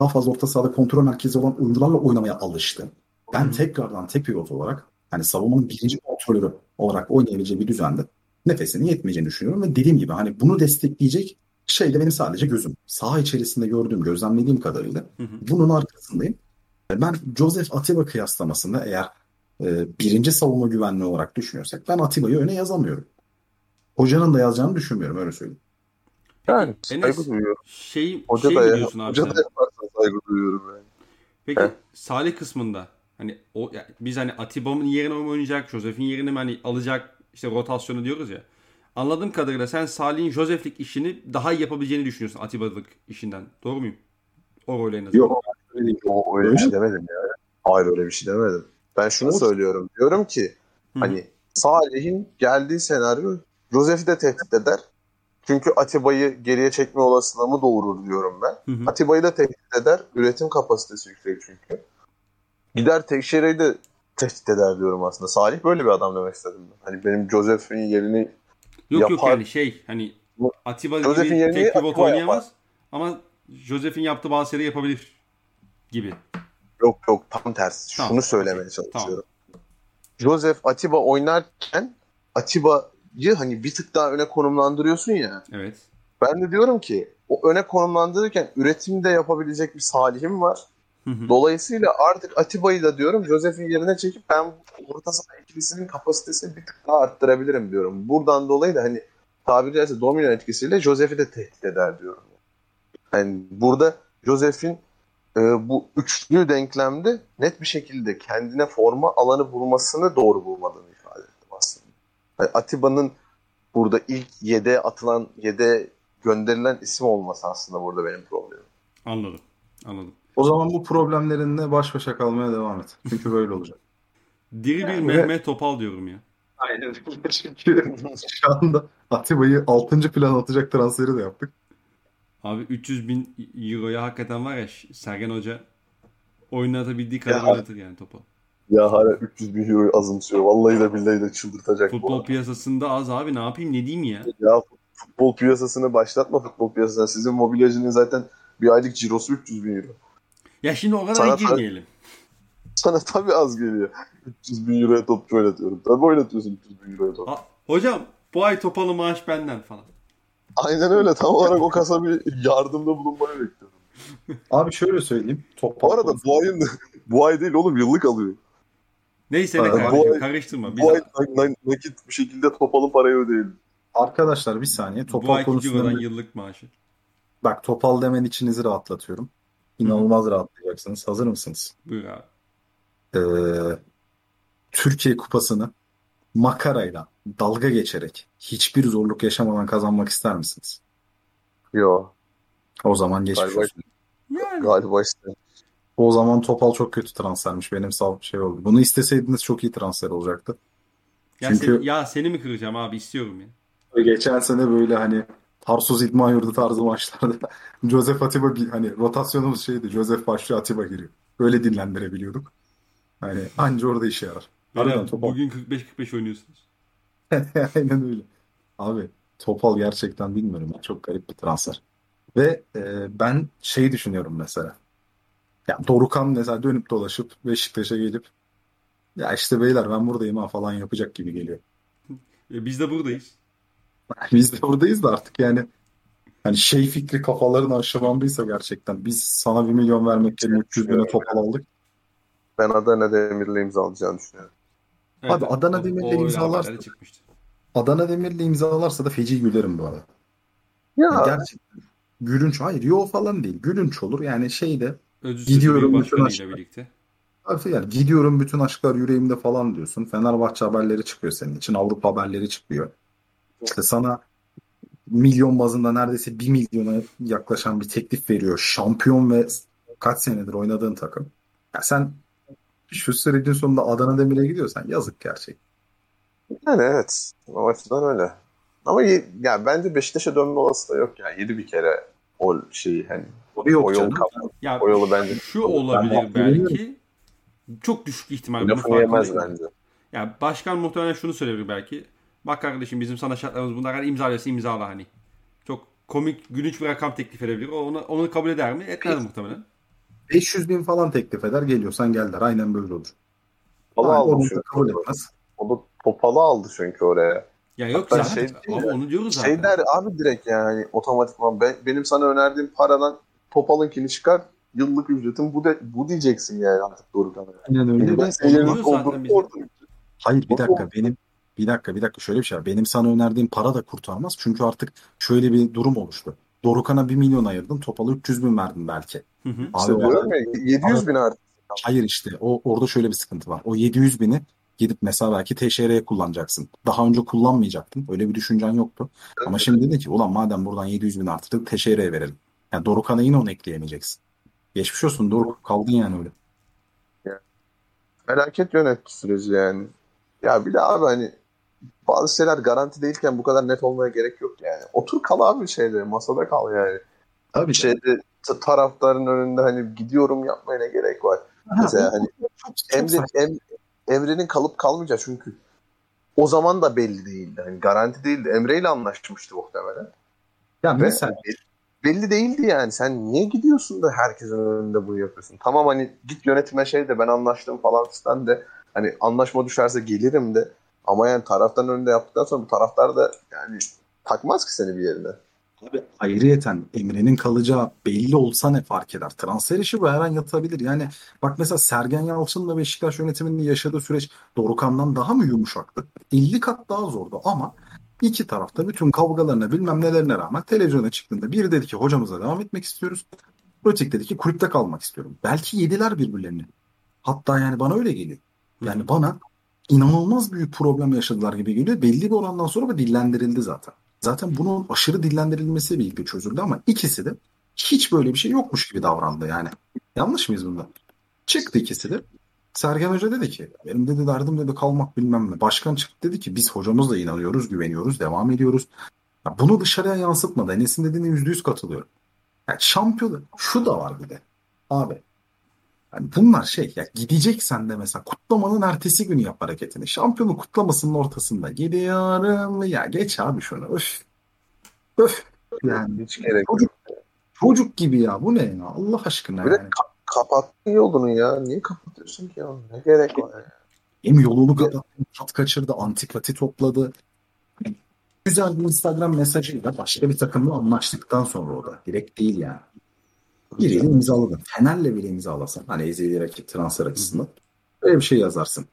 daha fazla orta sahada kontrol merkezi olan oyuncularla oynamaya alıştı. Ben tekrardan tek pivot olarak hani savunmanın birinci kontrolörü olarak oynayabileceği bir düzende nefesinin yetmeyeceğini düşünüyorum ve dediğim gibi hani bunu destekleyecek şey de benim sadece gözüm. Saha içerisinde gördüğüm, gözlemlediğim kadarıyla Hı hı. bunun arkasındayım. Ben Joseph Atiba kıyaslamasında eğer e, birinci savunma güvenliği olarak düşünüyorsak ben Atiba'yı öne yazamıyorum. Hocanın da yazacağını düşünmüyorum öyle söyleyeyim. Yani Enes, saygı duyuyorum. Şey, Hoca şey da ya, diyorsun abi hoca da yaparsan saygı duyuyorum yani. Peki Heh. Salih kısmında hani o yani biz hani Atiba'nın yerine mi oynayacak, Joseph'in yerine mi hani alacak işte rotasyonu diyoruz ya. Anladığım kadarıyla sen Salih'in Joseph'lik işini daha iyi yapabileceğini düşünüyorsun Atiba'lık işinden. Doğru muyum? O rol en azından. Yok. O, öyle bir şey demedim ya. Hayır öyle bir şey demedim. Ben şunu Ama- söylüyorum. Diyorum ki Hı. hani Salih'in geldiği senaryo Josef'i de tehdit eder. Çünkü Atiba'yı geriye çekme olasılığımı doğurur diyorum ben. Hı hı. Atiba'yı da tehdit eder. Üretim kapasitesi yüksek çünkü. Gider Tekşehir'i de tehdit eder diyorum aslında. Salih böyle bir adam demek istedim. ben. Hani benim Josef'in yerini Yok yok yapar- yani şey hani Atiba Joseph'in gibi tek pivot Atiba oynayamaz ama Joseph'in yaptığı bazı şeyleri yapabilir gibi. Yok yok tam tersi. Tamam, Şunu söylemeye çalışıyorum. Joseph Atiba oynarken Atiba'yı hani bir tık daha öne konumlandırıyorsun ya. Evet. Ben de diyorum ki o öne konumlandırırken üretimde yapabilecek bir Salih'im var. Hı hı. Dolayısıyla artık Atiba'yı da diyorum Joseph'in yerine çekip ben orta saha ikilisinin kapasitesini bir tık daha arttırabilirim diyorum. Buradan dolayı da hani tabiri caizse domino etkisiyle Joseph'i de tehdit eder diyorum. Yani burada Joseph'in e, bu üçlü denklemde net bir şekilde kendine forma alanı bulmasını doğru bulmadığını Yani Atiba'nın burada ilk yede atılan, yede gönderilen isim olması aslında burada benim problemim. Anladım. Anladım. O zaman bu problemlerinle baş başa kalmaya devam et. Çünkü böyle olacak. Diri bir Yani- Mehmet Topal diyorum ya. Aynen. Çünkü şu anda Atiba'yı 6. plan atacak transferi de yaptık. Abi 300 bin euroya hakikaten var ya Sergen Hoca oynatabildiği kadar Ya. oynatır yani topu. Ya hala 300 bin euroyu azımsıyor. Vallahi de billahi de çıldırtacak bu Futbol piyasasında az abi ne yapayım ne diyeyim ya. Ya futbol piyasasını başlatma futbol piyasasına. Sizin mobilyacının zaten bir aylık cirosu 300 bin euro. Ya şimdi o kadar Sana- girmeyelim. Sana tabii az geliyor. 300 bin euroya topçu oynatıyorum. Tabii oynatıyorsun 300 bin euroya top. Ha, hocam bu ay Topal'ın maaş benden falan. Aynen öyle. Tam olarak o kasa bir yardımda bulunmanı bekliyorum. Abi şöyle söyleyeyim. Topal Bu arada bu ayın bu ay değil oğlum yıllık alıyor. Neyse ne Ha, bu kardeşim ay- karıştırma. Biz, Bu ay na- na- nakit bir şekilde Topal'ın parayı ödeyelim. Arkadaşlar bir saniye. bu Topal ayki konusunda Ciro'dan yıllık maaşı. bak Topal demen içinizi rahatlatıyorum. İnanılmaz rahatlayacaksınız. Hazır mısınız? Buyur abi. Ee, Türkiye Kupası'nı makarayla dalga geçerek hiçbir zorluk yaşamadan kazanmak ister misiniz? Yo. O zaman geçmiş Galiba- olsun. Yani Galiba işte. O zaman Topal çok kötü transfermiş. Benim sağ şey oldu. Bunu isteseydiniz çok iyi transfer olacaktı. Ya, Çünkü- seni, ya seni mi kıracağım abi istiyorum ya. Geçen sene böyle hani Tarsus İdman Yurdu tarzı maçlarda Joseph Atiba bir hani rotasyonumuz şeydi. Joseph başlıyor Atiba giriyor. Öyle dinlendirebiliyorduk. Hani anca orada işe yarar. Harbiden Topal. bugün 45-45 oynuyorsunuz. Aynen öyle. Abi Topal gerçekten bilmiyorum. Çok garip bir transfer. Ve e, ben şey düşünüyorum mesela. Ya Dorukhan mesela dönüp dolaşıp Beşiktaş'a gelip ya işte beyler ben buradayım ha falan yapacak gibi geliyor. E, biz de buradayız. Biz de oradayız da artık yani hani şey fikri kafalarını aşılandıysa gerçekten biz sana bir milyon vermek yerine 300 bine Topal aldık. Ben Adana Demir'le imzalayacağını düşünüyorum. Abi Adana Demir'le imzalarsa-. Adana Demir'le imzalarsa da feci gülerim bu arada. Ya Gerçekten gülünç. Hayır yo falan değil. Gülünç olur. Yani şeyde Özür Gidiyorum bütün başkanıyla aşklar. birlikte. Abi yani gidiyorum bütün aşklar yüreğimde falan diyorsun. Fenerbahçe haberleri çıkıyor senin için. Avrupa haberleri çıkıyor. İşte sana milyon bazında neredeyse bir milyona yaklaşan bir teklif veriyor. Şampiyon ve kaç senedir oynadığın takım. Ya sen şu sürecin sonunda Adana Demir'e gidiyorsan yazık gerçek. yani evet. O açıdan öyle. Ama ya bence Beşiktaş'a dönme olasılığı yok ya. Yedi bir kere o şeyi hani O yok o yol canım. Ya O yolu bence şu olabilir Ben belki. Çok düşük ihtimal. lafını yemez bence. Ya başkan muhtemelen şunu söyleyebilir belki. Bak kardeşim bizim sana şartlarımız bunlar. Hani imzalıyorsa imzala hani. Çok komik, gülünç bir rakam teklif edebilir. O Onu, onu kabul eder mi? Etmez muhtemelen. 500 bin falan teklif eder. Geliyorsan gel der. Aynen böyle olur. Topalı Aynen, aldı çünkü. kabul etmez. O da topalı aldı çünkü oraya. Ya yok Hatta zaten. şey Ama onu diyoruz zaten. Şey der abi direkt yani otomatikman ben, benim sana önerdiğim paradan Topal'ınkini çıkar yıllık ücretim bu de, bu diyeceksin yani artık. Aynen öyle. Ben senin olduğum bizim. orada. Hayır bir O- dakika benim bir dakika bir dakika şöyle bir şey var. Benim sana önerdiğim para da kurtarmaz. Çünkü artık şöyle bir durum oluştu. Dorukhan'a 1 milyon ayırdın. Topal'a 300 bin verdin belki. Hı hı. İşte Abi diyorum ya 700 bin artık. Hayır işte o orada şöyle bir sıkıntı var. O 700 bini gidip mesela belki TŞR'ye kullanacaksın. Daha önce kullanmayacaktın. Öyle bir düşüncen yoktu. Ama şimdi dedin ki ulan madem buradan 700 bin arttırdık TŞR'ye verelim. Yani Dorukhan'a yine onu ekleyemeyeceksin. Geçmiş olsun Doruk. Kaldın yani öyle. Felaket yönetti süreci yani. Ya bir de abi hani bazı şeyler garanti değilken bu kadar net olmaya gerek yok yani. Otur kal abi şeyde masada kal yani. Tabii şeyde taraftarın önünde hani gidiyorum yapmaya ne gerek var. Mesela hani çok, çok Emre, em, Emre'nin kalıp kalmayacağı çünkü o zaman da belli değildi. Hani garanti değildi. Emre ile anlaşmıştı muhtemelen. Ya Ve mesela belli değildi yani. Sen niye gidiyorsun da herkesin önünde bunu yapıyorsun? Tamam hani git yönetime şey de ben anlaştım falan fistan de hani anlaşma düşerse gelirim de ama yani taraftan önünde yaptıktan sonra bu taraftar da yani takmaz ki seni bir yerine. Abi ayrıyeten Emre'nin kalacağı belli olsa ne fark eder? Transfer işi bu her an yatabilir. Yani bak mesela Sergen Yalçın'la Beşiktaş yönetiminin yaşadığı süreç Dorukhan'dan daha mı yumuşaktı? 50 kat daha zordu ama iki tarafta bütün kavgalarına bilmem nelerine rağmen televizyona çıktığında biri dedi ki hocamıza devam etmek istiyoruz. Öteki dedi ki kulüpte kalmak istiyorum. Belki yediler birbirlerini. Hatta yani bana öyle geliyor. Yani bana inanılmaz büyük problem yaşadılar gibi geliyor. Belli bir orandan sonra bu dillendirildi zaten. Zaten bunun aşırı dillendirilmesi birlikte çözüldü ama ikisi de hiç böyle bir şey yokmuş gibi davrandı yani. Yanlış mıyız bunda? Çıktı ikisi de. Sergen Hoca dedi ki benim dedi derdim dedi kalmak bilmem ne. Başkan çıktı dedi ki biz hocamızla inanıyoruz, güveniyoruz, devam ediyoruz. Ya bunu dışarıya yansıtmadı. Enes'in dediğine yüzde yüz katılıyorum. Yani şampiyon şu da var bir de. Abi yani bunlar şey ya gideceksen de mesela kutlamanın ertesi günü yap hareketini. Şampiyonu kutlamasının ortasında gidiyorum ya geç abi şunu öf. Öf. Yani Hiç gerek yok. çocuk, çocuk gibi ya bu ne ya Allah aşkına Bir de yani. ka- kapattın yolunu ya. Niye kapatıyorsun ki ya? Ne gerek var ya? Hem yolunu kapattı, tat kaçırdı, antipati topladı. Güzel bir Instagram mesajıyla başka bir takımla anlaştıktan sonra o da. Direkt değil yani. Biriyle imzaladın. Fener'le bile imzalasan. Hani ezeli rakip transfer açısından. Böyle bir şey yazarsın.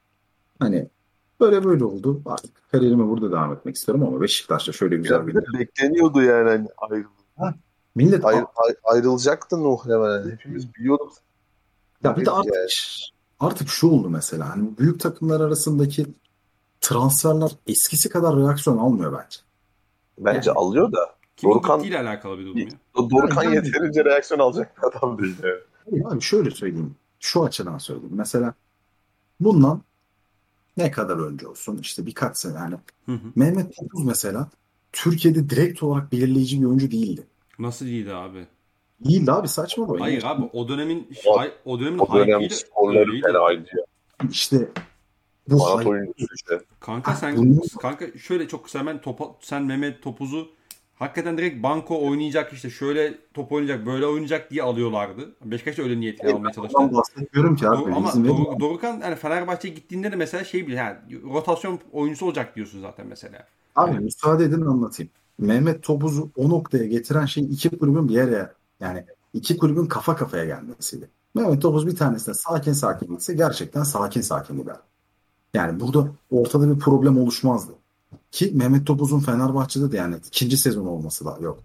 Hani böyle böyle oldu. Artık kariyerime burada devam etmek istiyorum ama Beşiktaş'ta şöyle güzel bir bekleniyordu yani hani ayrıl Millet ayrı- ayrı- ayrılacaktı muhtemelen. Hepimiz biliyorduk. Ya bir de Yani. artık artık şu oldu mesela hani büyük takımlar arasındaki transferler eskisi kadar reaksiyon almıyor bence. Bence Yani. alıyor da Kimin Dorukhan- gittiğiyle alakalı bir durum ya. Do- Dorukhan Yani- yeterince reaksiyon alacak bir adam değil yani. Hayır Abi şöyle söyleyeyim. Şu açıdan söyleyeyim. Mesela bundan Ne kadar önce olsun işte birkaç sene yani. Hı hı. Mehmet Topuz mesela Türkiye'de direkt olarak belirleyici bir oyuncu değildi. Nasıl iyiydi abi? Değildi abi saçma bu. Hayır abi o dönemin O- hay- o dönemin O dönem öyleydi. fenaydı ya. İşte bu oyuncusu işte. Kanka sen bunu- kanka şöyle çok kısa hemen topa, sen Mehmet Topuz'u hakikaten direkt banko oynayacak işte şöyle top oynayacak böyle oynayacak diye alıyorlardı. Beşiktaş öyle niyetini almaya çalıştı. Bahsetmiyorum ki abi. Doğru- ama Dor- Dorukhan yani Fenerbahçe'ye gittiğinde de mesela şey bile yani rotasyon oyuncusu olacak diyorsun zaten mesela. Abi müsaade edin anlatayım. Mehmet Topuz'u o noktaya getiren şey iki kulübün bir yere yani iki kulübün kafa kafaya gelmesiydi. Mehmet Topuz bir tanesine sakin sakin gitse gerçekten sakin sakin gider. Yani burada ortada bir problem oluşmazdı. Ki Mehmet Topuz'un Fenerbahçe'de de yani ikinci sezon olması da yok.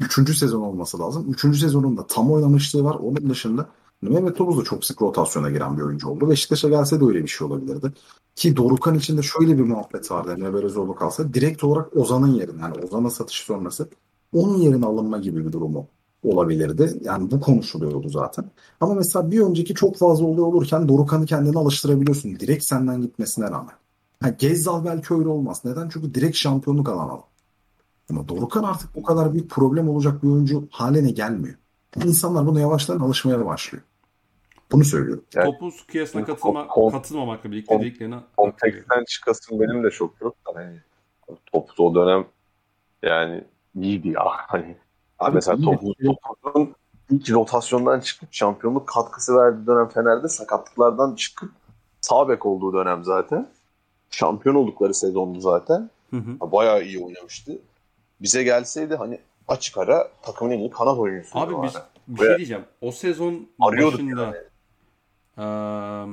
Üçüncü sezon olması lazım. Üçüncü sezonunda tam oynamışlığı var. Onun dışında Mehmet Topuz da çok sık rotasyona giren bir oyuncu oldu. Beşiktaş'a gelse de öyle bir şey olabilirdi. Ki Dorukan için de şöyle bir muhabbet vardı. Emre Belözoğlu kalsa direkt olarak Ozan'ın yerine yani Ozan'a satış sonrası onun yerine alınma gibi bir durumu olabilirdi. Yani bu konuşuluyordu zaten. Ama mesela bir önceki çok fazla olay olurken Dorukan'ı kendine alıştırabiliyorsun. Direkt senden gitmesine rağmen. Ha, Gezzal belki öyle olmaz. Neden? Çünkü direkt şampiyonluk alan adam. Ama Dorukan artık bu kadar büyük problem olacak bir oyuncu haline gelmiyor. İnsanlar buna yavaştan alışmaya başlıyor. Bunu söylüyorum. Yani- Topuz kıyasına katılma, Kon- katılmamakla birlikte kon- dediklerine Konteksten çıkasın benim de çok yok. Hani Topuz o dönem yani iyiydi ya. Hani Abi mesela Topuz'un ilk rotasyondan çıkıp şampiyonluk katkısı verdiği dönem Fener'de sakatlıklardan çıkıp sağ bek olduğu dönem zaten. Şampiyon oldukları sezondu zaten. Hı hı. Bayağı iyi oynamıştı. Bize gelseydi hani açık ara takımın en iyi kanat oyuncusu. Abi biz bir şey diyeceğim. O sezon Arıyorduk başında yani.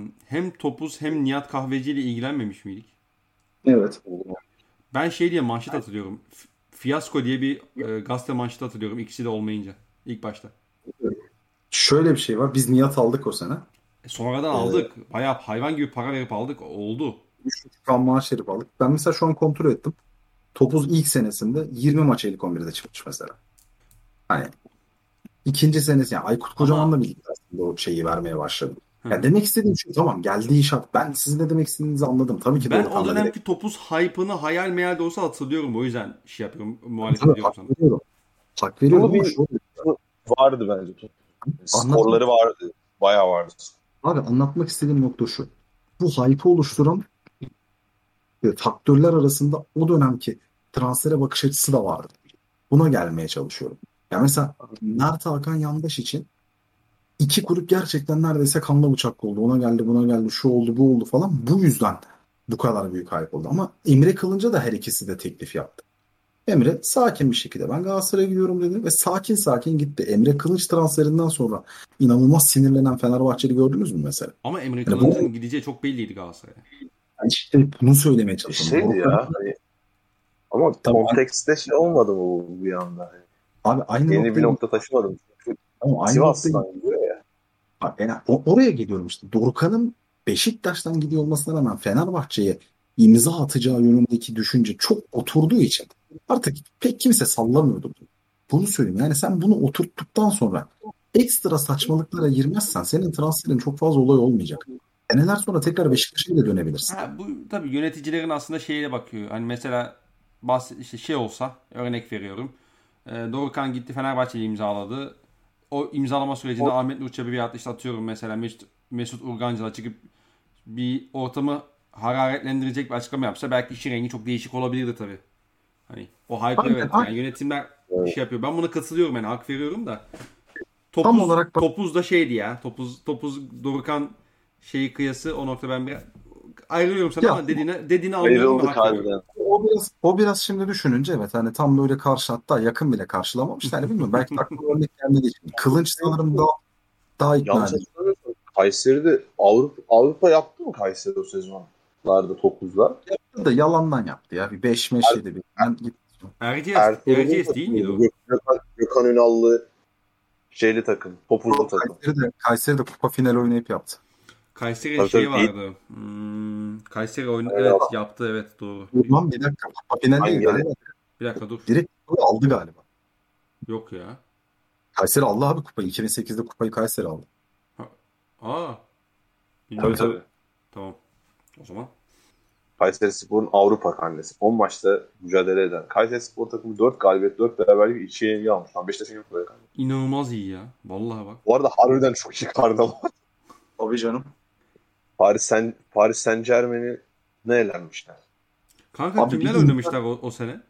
eee, hem Topuz hem Nihat Kahveci ile ilgilenmemiş miydik? Evet. Ben şey diye manşet hatırlıyorum. Fiyasko diye bir e, gazete manşeti hatırlıyorum. İkisi de olmayınca. ilk başta. Şöyle bir şey var. Biz Nihat aldık o sene. E, sonradan aldık. Bayağı hayvan gibi para verip aldık. Oldu. 3,5 an maaş herif aldık. Ben mesela şu an kontrol ettim. Topuz ilk senesinde 20 maç ilk 11'de çıkmış mesela. Hani ikinci senesi yani Aykut Kocaman'la birlikte aslında o şeyi vermeye başladı. Hı. Ya demek istediğim şey tamam geldiği şart. Ben sizin ne demek istediğinizi anladım. Tabii ki Ben o dönemki Topuz hype'ını hayal meyal de olsa hatırlıyorum. O yüzden şey yapıyorum. Muhalefet Tabii, ediyorum hak sana. veriyorum. Hak veriyorum bir- Vardı bence. Skorları vardı. Bayağı vardı. Abi anlatmak istediğim nokta şu. Bu hype'ı oluşturan e, faktörler arasında o dönemki transfere bakış açısı da vardı. Buna gelmeye çalışıyorum. Ya mesela Mert Hakan Yandaş için iki kulüp gerçekten neredeyse kanlı bıçak oldu. Ona geldi, buna geldi, şu oldu, bu oldu falan. Bu yüzden bu kadar büyük hype oldu. Ama Emre Kılınca da her ikisi de teklif yaptı. Emre sakin bir şekilde ben Galatasaray'a gidiyorum dedi ve sakin sakin gitti. Emre Kılıç transferinden sonra inanılmaz sinirlenen Fenerbahçeli gördünüz mü mesela? Ama Emre Yani bu- gideceği çok belliydi Galatasaray'a. Yani işte bunu söylemeye çalışıyorum. Şeydi ya. Hani, ama Tamam. kontekste şey olmadı mı bu bir anda? Abi aynı Yeni bir noktayı- nokta taşımadım. Ama aynı Sivas'tan noktayı- yani oraya geliyorum işte. Dorukhan'ın Beşiktaş'tan gidiyor olmasına rağmen Fenerbahçe'ye imza atacağı yönündeki düşünce çok oturduğu için artık pek kimse sallamıyordu. bunu. Söyleyeyim. Yani sen bunu oturttuktan sonra ekstra saçmalıklara girmezsen senin transferin çok fazla olay olmayacak. Seneler sonra tekrar Beşiktaş'a bile dönebilirsin. Ha, bu tabii yöneticilerin aslında şeyle bakıyor. Hani mesela bahs işte şey olsa örnek veriyorum. E, Dorukhan gitti Fenerbahçe'yi imzaladı. O imzalama sürecinde Ahmet Nur Çebi veyahut işte atıyorum mesela Mesut, Mesut Urgancı'la çıkıp bir ortamı hararetlendirecek bir açıklama yapsa belki işin rengi çok değişik olabilirdi tabii. Hani o hype Aynen, evet yani yönetimler şey yapıyor. Ben buna katılıyorum yani hak veriyorum da. Tam Topuz, olarak bak- Topuz da şeydi ya. Topuz Topuz Dorukhan şeyi kıyası o nokta ben bir ayrılıyorum sana Ya, ama dediğine dediğini anlıyorum Ayrıldık harbiden. O biraz o biraz şimdi düşününce evet hani tam böyle karşı hatta yakın bile karşılamamış. Yani bilmiyorum belki de aklıma örnek gelmedi için. Kılınç sanırım daha daha ikna Kayseri'de Avrupa, Avrupa yaptı mı Kayseri o sezonlarda Topuz'la? da yalandan yaptı ya. Bir 5 meş yedi bir. Ben. Erciyes, Erciyes değil miydi o? Gökhan, Ünallı şeyli takım. Topuzlu takım. Kayseri'de, Kayseri'de kupa finali oynayıp yaptı. Kayseri'de Tabii, şey tabii, vardı. Hmm, Kayseri oyunu Evet. evet yaptı evet doğru. Ulan bir dakika Hangi değil galiba. Bir dakika dur. Direkt aldı galiba. Yok ya. Kayseri aldı abi kupayı. 2008'de kupayı Kayseri aldı. Aa. Tabii Bilmiyorum. tabii. Tamam. O zaman. Kayseri Spor'un Avrupa karnesi. 10 maçta mücadele eden. Kayseri Spor takımı 4 galibiyet, 4 beraberlik 2 yenilgi almış. Lan Beşiktaş'ın yok böyle karne. İnanılmaz iyi ya. Vallahi bak. Bu arada harbiden çok iyi karne var. Tabii canım. Paris Saint, Paris Saint Germain'i ne elenmişler? Kanka Abi kimler oynamışlar o, o sene?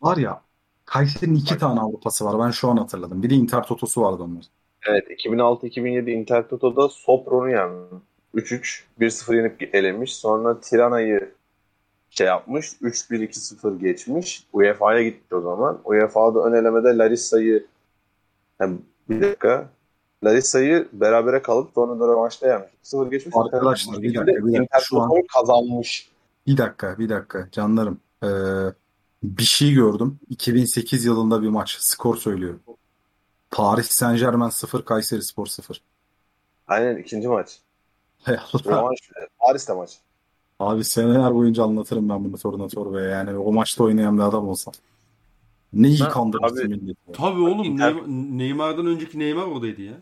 Var ya Kayseri'nin iki tane Avrupası var. Ben şu an hatırladım. Bir de Inter Toto'su vardı onlar. Evet 2006-2007 Inter Toto'da Sopron'u yenmiş. 3-3 1-0 yenip elemiş. Sonra Tirana'yı şey yapmış. 3-1-2-0 geçmiş. UEFA'ya gitmiş o zaman. UEFA'da ön elemede Larissa'yı hem bir dakika Larissa'yı berabere kalıp sonra rövanşta yenmiş. 0 geçmiş. Arkadaşlar, bir dakika, bir dakika. Şu an- kazanmış. Bir dakika, bir dakika canlarım. Ee, bir şey gördüm. 2008 yılında bir maç. Skor söylüyorum. Paris Saint Germain 0, Kayseri Spor 0. Aynen ikinci maç. Hey. Rövanş. Paris'te maç. Abi seneler boyunca anlatırım ben bunu Torna Torba'ya. Yani o maçta oynayan bir adam olsam. Ne iyi kandırmışsın milleti. Tabii oğlum Neymar- Neymar'dan önceki Neymar oradaydı ya.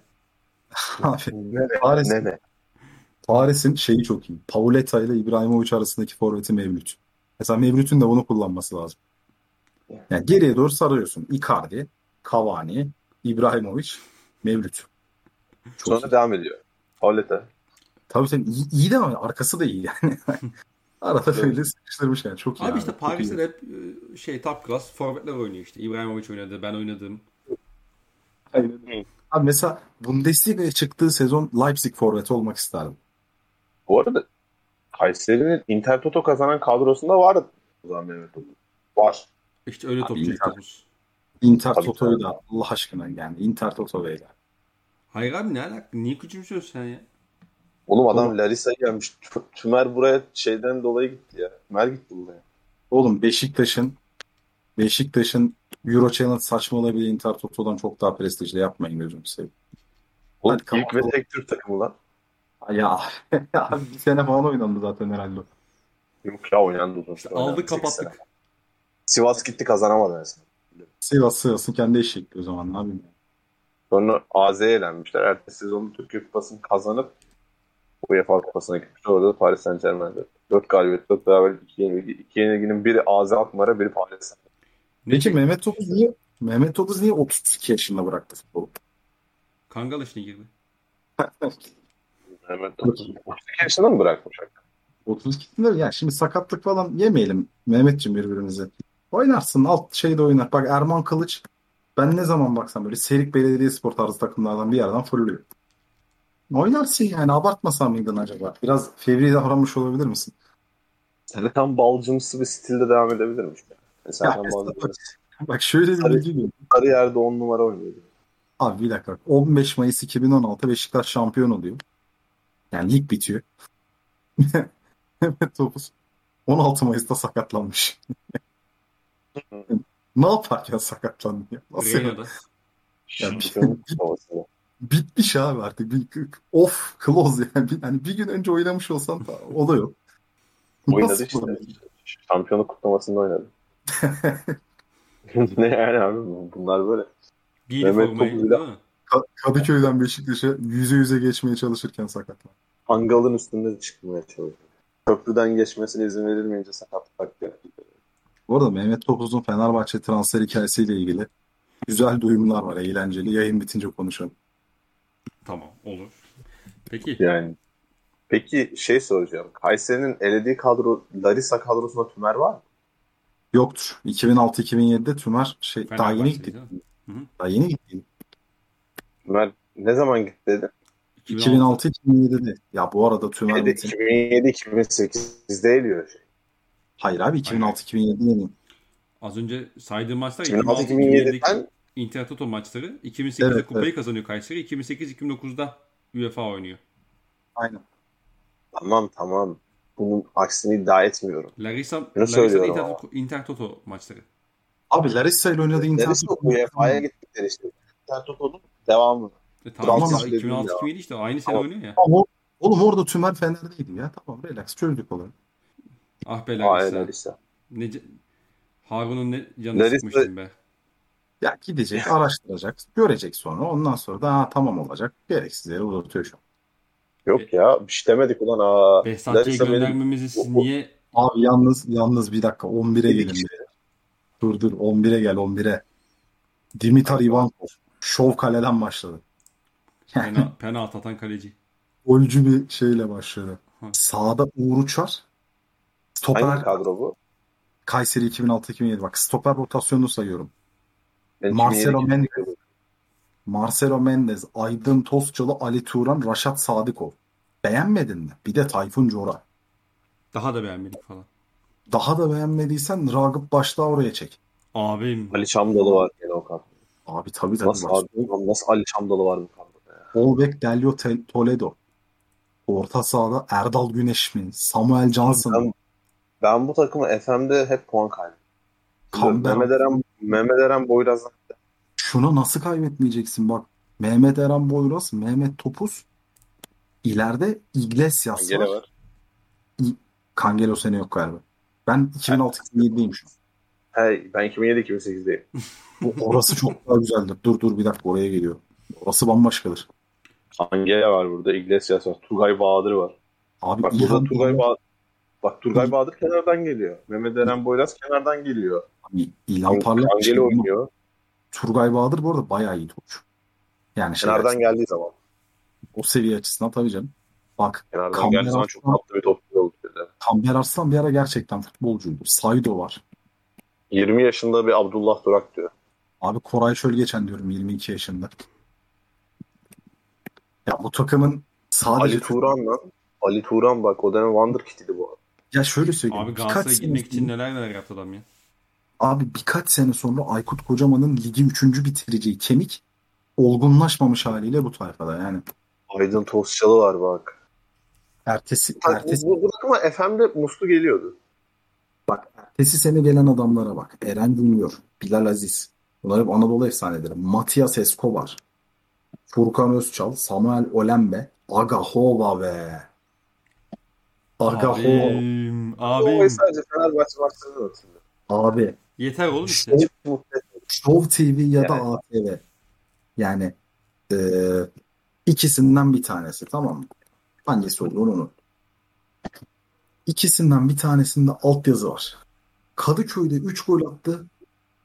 Abi, Ne Paris. Paris'in şeyi çok iyi. Pauleta ile İbrahimovic arasındaki forveti Mevlüt. Mesela Mevlüt'ün de bunu kullanması lazım. Yani geriye doğru sarıyorsun. Icardi, Cavani, İbrahimovic, Mevlüt. Çok Sonra iyi. devam ediyor. Pauleta. Tabii tabii iyi, iyi de ama arkası da iyi yani. Arada böyle sıkıştırmış yani. Çok iyi. Abi işte Çok iyi. Paris'te hep e, şey top class forvetler oynuyor işte. İbrahimovic oynadı, ben oynadım. Aynen. Abi mesela Bundesliga'ya çıktığı sezon Leipzig forveti olmak isterdim. Bu arada Kayseri'nin Inter Toto kazanan kadrosunda vardı o zaman Mehmet. Var. İşte öyle Abi topçu Inter-. Inter Toto'yu da Allah aşkına yani Inter Toto beyler. Hayır abi ne alaka? Niye küçümsüyorsun sen ya? Oğlum adam Oğlum. Larissa'yı gelmiş. Tümer buraya şeyden dolayı gitti ya. Tümer gitti buraya. Oğlum Beşiktaş'ın Beşiktaş'ın Euro Challenge saçmalığı bile Inter Toto'dan çok daha prestijli yapmayın gözünü seveyim. Oğlum Hadi ilk ve tek Türk takımı lan. Ya, ya abi bir sene falan oynandı zaten herhalde. o. Yok ya oynandı uzun süre. Aldık Oynadı, sekiz kapattık. sene. Sivas gitti kazanamadı mesela. Sivas Sivas'ın kendi eşekli o zaman ne yapayım. Sonra AZ'ye elenmişler. Ertesi sezonda Türkiye Kupası'nı kazanıp UEFA Kupası'na gitmişler. Orada da Paris Saint Germain'de. 4 galibiyet, 4 beraberlik, 2 yenilgi. 2 yenilginin biri AZ Alkmaar'a, biri Paris Saint Peki Mehmet Topuz niye Mehmet Topuz niye 32 yaşında bıraktı futbolu? Kangal işine girdi. Mehmet Topuz 32 yaşında mı bırakmış? 32'sinde ya şimdi sakatlık falan yemeyelim Mehmetciğim birbirimize. Oynarsın alt şeyde oynar. Bak Erman Kılıç ben ne zaman baksam böyle Serik Belediyespor tarzı takımlardan bir yerden fırlıyor. Oynarsın yani abartmasan mıydın acaba? Biraz fevri davranmış olabilir misin? Serkan Balcımsı bir stilde devam edebilirmiş. Yani Serkan Balcımsı Bak şöyle bir Tabii. bilgi sarı yerde 10 numara oynuyordu. Abi bir dakika. bak. 15 Mayıs 2016 Beşiktaş şampiyon oluyor. Yani lig bitiyor. Mehmet Topuz 16 Mayıs'ta sakatlanmış. ne yaparken sakatlandı ya? Nasıl ya? Bir-. Bitmiş abi artık. Bir, off close yani. Bir, hani bir gün önce oynamış olsan da o da yok. Oynadı işte. Şampiyonluk kutlamasında oynadı. ne yani abi bunlar böyle. Giydi Mehmet formayı Topuz'la- değil mi? Kadıköy'den Beşiktaş'a yüze yüze geçmeye çalışırken sakatlandı. Hangal'ın üstünde çıkmaya çalışıyor. Köprüden geçmesine izin verilmeyince sakatlık yaptı. Bu arada Mehmet Topuz'un Fenerbahçe transfer hikayesiyle ilgili güzel duyumlar var. Eğlenceli. Yayın bitince konuşalım. Tamam olur. Peki. Yani peki şey soracağım. Kayseri'nin elediği kadro Larissa kadrosunda Tümer var mı? Yoktur. 2006-2007'de Tümer şey daha yeni gitti. Daha yeni gitti. Tümer ne zaman gitti dedi? 2006-2007'de. Ya bu arada Tümer Dedi, bitin. 2007-2008'de eliyor şey. Hayır abi 2006-2007 yeni. Az önce saydığım maçlar 2006-2007'den 2006-2007'deki Inter Toto maçları. 2008'de Evet, kupayı kazanıyor Kayseri. 2008-2009'da UEFA oynuyor. Aynen. tamam tamam. Bunun aksini iddia etmiyorum. Larissa, Bunu Larissa Inter, ama. Inter Toto maçları. Abi Larissa ile oynadığı Inter Larissa UEFA'ya gittikleri işte. Inter Toto'nun devamı. E, tamam Fransız işte dediğim 2006-2007 işte aynı sene oynuyor ya. Ama oğlum orada Tümer Fener'deydi ya. Tamam relax çözdük olayı. Ah be Larissa. Larissa. Ne, Harun'un ne canını Larissa- sıkmıştım be. Ya gidecek, araştıracak, görecek sonra. Ondan sonra da ha, tamam olacak. Gereksiz yere uzatıyor şu an. Yok ya bir şey demedik ulan. Aa, Behzatçı'ya göndermemizi siz niye Abi yalnız yalnız bir dakika 11'e gelin. bir. Dur dur 11'e gel 11'e. Dimitar Ivankov. Şov kaleden başladı. Yani Pena, penaltı atan kaleci. golcü bir şeyle başladı. Hı. Sağda Uğur Uçar. Hangi Stoper kadro bu? Kayseri 2006-2007 bak stoper rotasyonunu sayıyorum. Marcelo 2007 Mendes. Marcelo Mendes, Aydın Tozçalı, Ali Turan, Raşat Sadıkov. Beğenmedin mi? Bir de Tayfun Cora. Daha da beğenmedik falan. Daha da beğenmediysen Ragıp başta oraya çek. Abim. Ali Çamdalı var gene o kadroda. Abi tabii tabii. Nasıl, abi, nasıl Ali Çamdalı var bu kadroda ya? Olbek Delio Toledo. Orta sahada Erdal Güneş mi? Samuel Johnson? Ben, ben bu takımı FM'de hep puan kaybettim. Kamber- Mehmet Eren, Mehmet Eren Boyraz'dan Şunu nasıl kaybetmeyeceksin bak. Mehmet Eren Boyraz, Mehmet Topuz. İleride Iglesias gene var. var. Kangelo sene yok galiba. Ben 2006-2007'deyim şu an. Hey, ben 2007-2008'deyim. Bu- Orası çok daha güzeldir. Dur dur bir dakika oraya geliyor. Orası bambaşkadır. Angela var burada, Iglesias var, Turgay Bahadır var. Abi Bak İlhan burada Turgay, Bahadır Bak Turgay Bahadır kenardan geliyor. Mehmet Eren Boyraz kenardan geliyor. İlhan Parlak bir şey oynuyor. Turgay Bahadır bu arada bayağı iyi topçu. Yani şey Kenardan açısından, geldiği zaman. o seviye açısından tabii canım. Bak Kenardan Kamber geldiği zaman çok tatlı bir topçu oldu. dedi. Kamber Arslan bir ara gerçekten futbolcuydu. Saido var. 20 yaşında bir Abdullah Durak diyor. Abi Koray Şöl geçen diyorum 22 yaşında. Ya bu takımın sadece Ali Turan lan. Ali Turan bak o dönem Wonderkid'iydi bu. Ya şöyle söyleyeyim. Abi birkaç Galatasaray'a sene gitmek için neler neler yaptı adam ya. Abi birkaç sene sonra Aykut Kocaman'ın ligi 3. bitireceği kemik olgunlaşmamış haliyle bu tayfada yani. Aydın Tozçalı var bak. Ertesi, Bak, ertesi, bu, bu takıma FM'de Muslu geliyordu. bak, ertesi sene gelen adamlara bak. Eren Junior, Bilal Aziz. Bunlar hep Anadolu efsaneleri. Matias Escobar, Furkan Özçal, Samuel Olembe, Aga Hova be. Hova. Abim. O Abim. sadece Fenerbahçe maçlarını hatırlıyor. Abi. Yeter oğlum işte. Show. Show TV ya da Yani. ATV. Yani eee, ikisinden bir tanesi tamam mı? Hangisi olduğunu unut. İkisinden bir tanesinde altyazı var. Kadıköy'de 3 gol attı.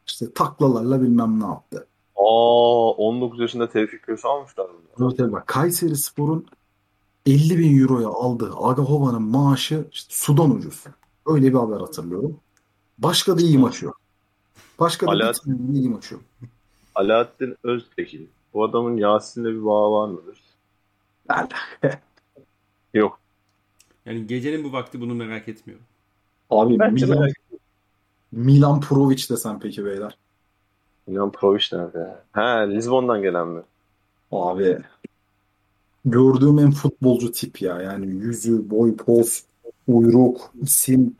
İşte taklalarla bilmem ne yaptı. Aa 19 yaşında Tevfik Köse almışlar. Evet, evet bak Kayseri Spor'un 50 bin euroya aldığı Agahova'nın maaşı işte sudan ucuz. Öyle bir haber hatırlıyorum. Başka da iyi maç yok. Başka da bir tane iyi maç yok. Alaaddin Öztekin. Bu adamın Yasin'le bir bağı var mıdır? Yok. Yani gecenin bu vakti bunu merak etmiyorum. Abi Bence Milan, merak Milan Provic desem peki beyler. Milan Provic nerede? He Lizbon'dan gelen mi? Abi gördüğüm en futbolcu tip ya. Yani yüzü, boy, poz, uyruk, isim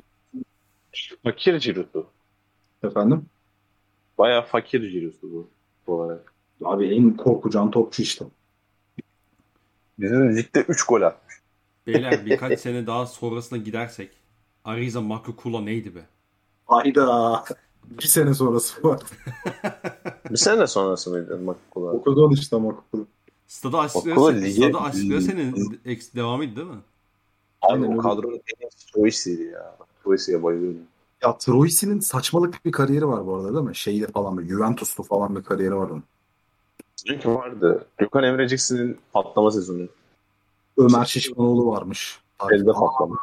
Fakir cirosu. efendim. Baya fakir cirosu bu. Bu olarak. Abi en korkucan topçu işte. Bizim ligde 3 gol atmış. Beyler birkaç sene daha sonrasına gidersek Ariza Makukula neydi be? Hayda. Bir sene sonrası var. Bir sene sonrası mıydı Makula? Okudan işte okudan. Stada açtıkları, stada açtıkları senin eks- devamıydı değil mi? Abi Aynen o kadronun en iyisi Troyes'iydi ya. Troyes'e bayılıyorum. Ya Troisi'nin saçmalık bir kariyeri var bu arada değil mi? Şeyde falan bir Juventus'ta falan bir kariyeri var onun. Çünkü vardı. Gökhan Emreciksin'in patlama sezonu. Ömer Şişmanoğlu varmış. Elde patlama.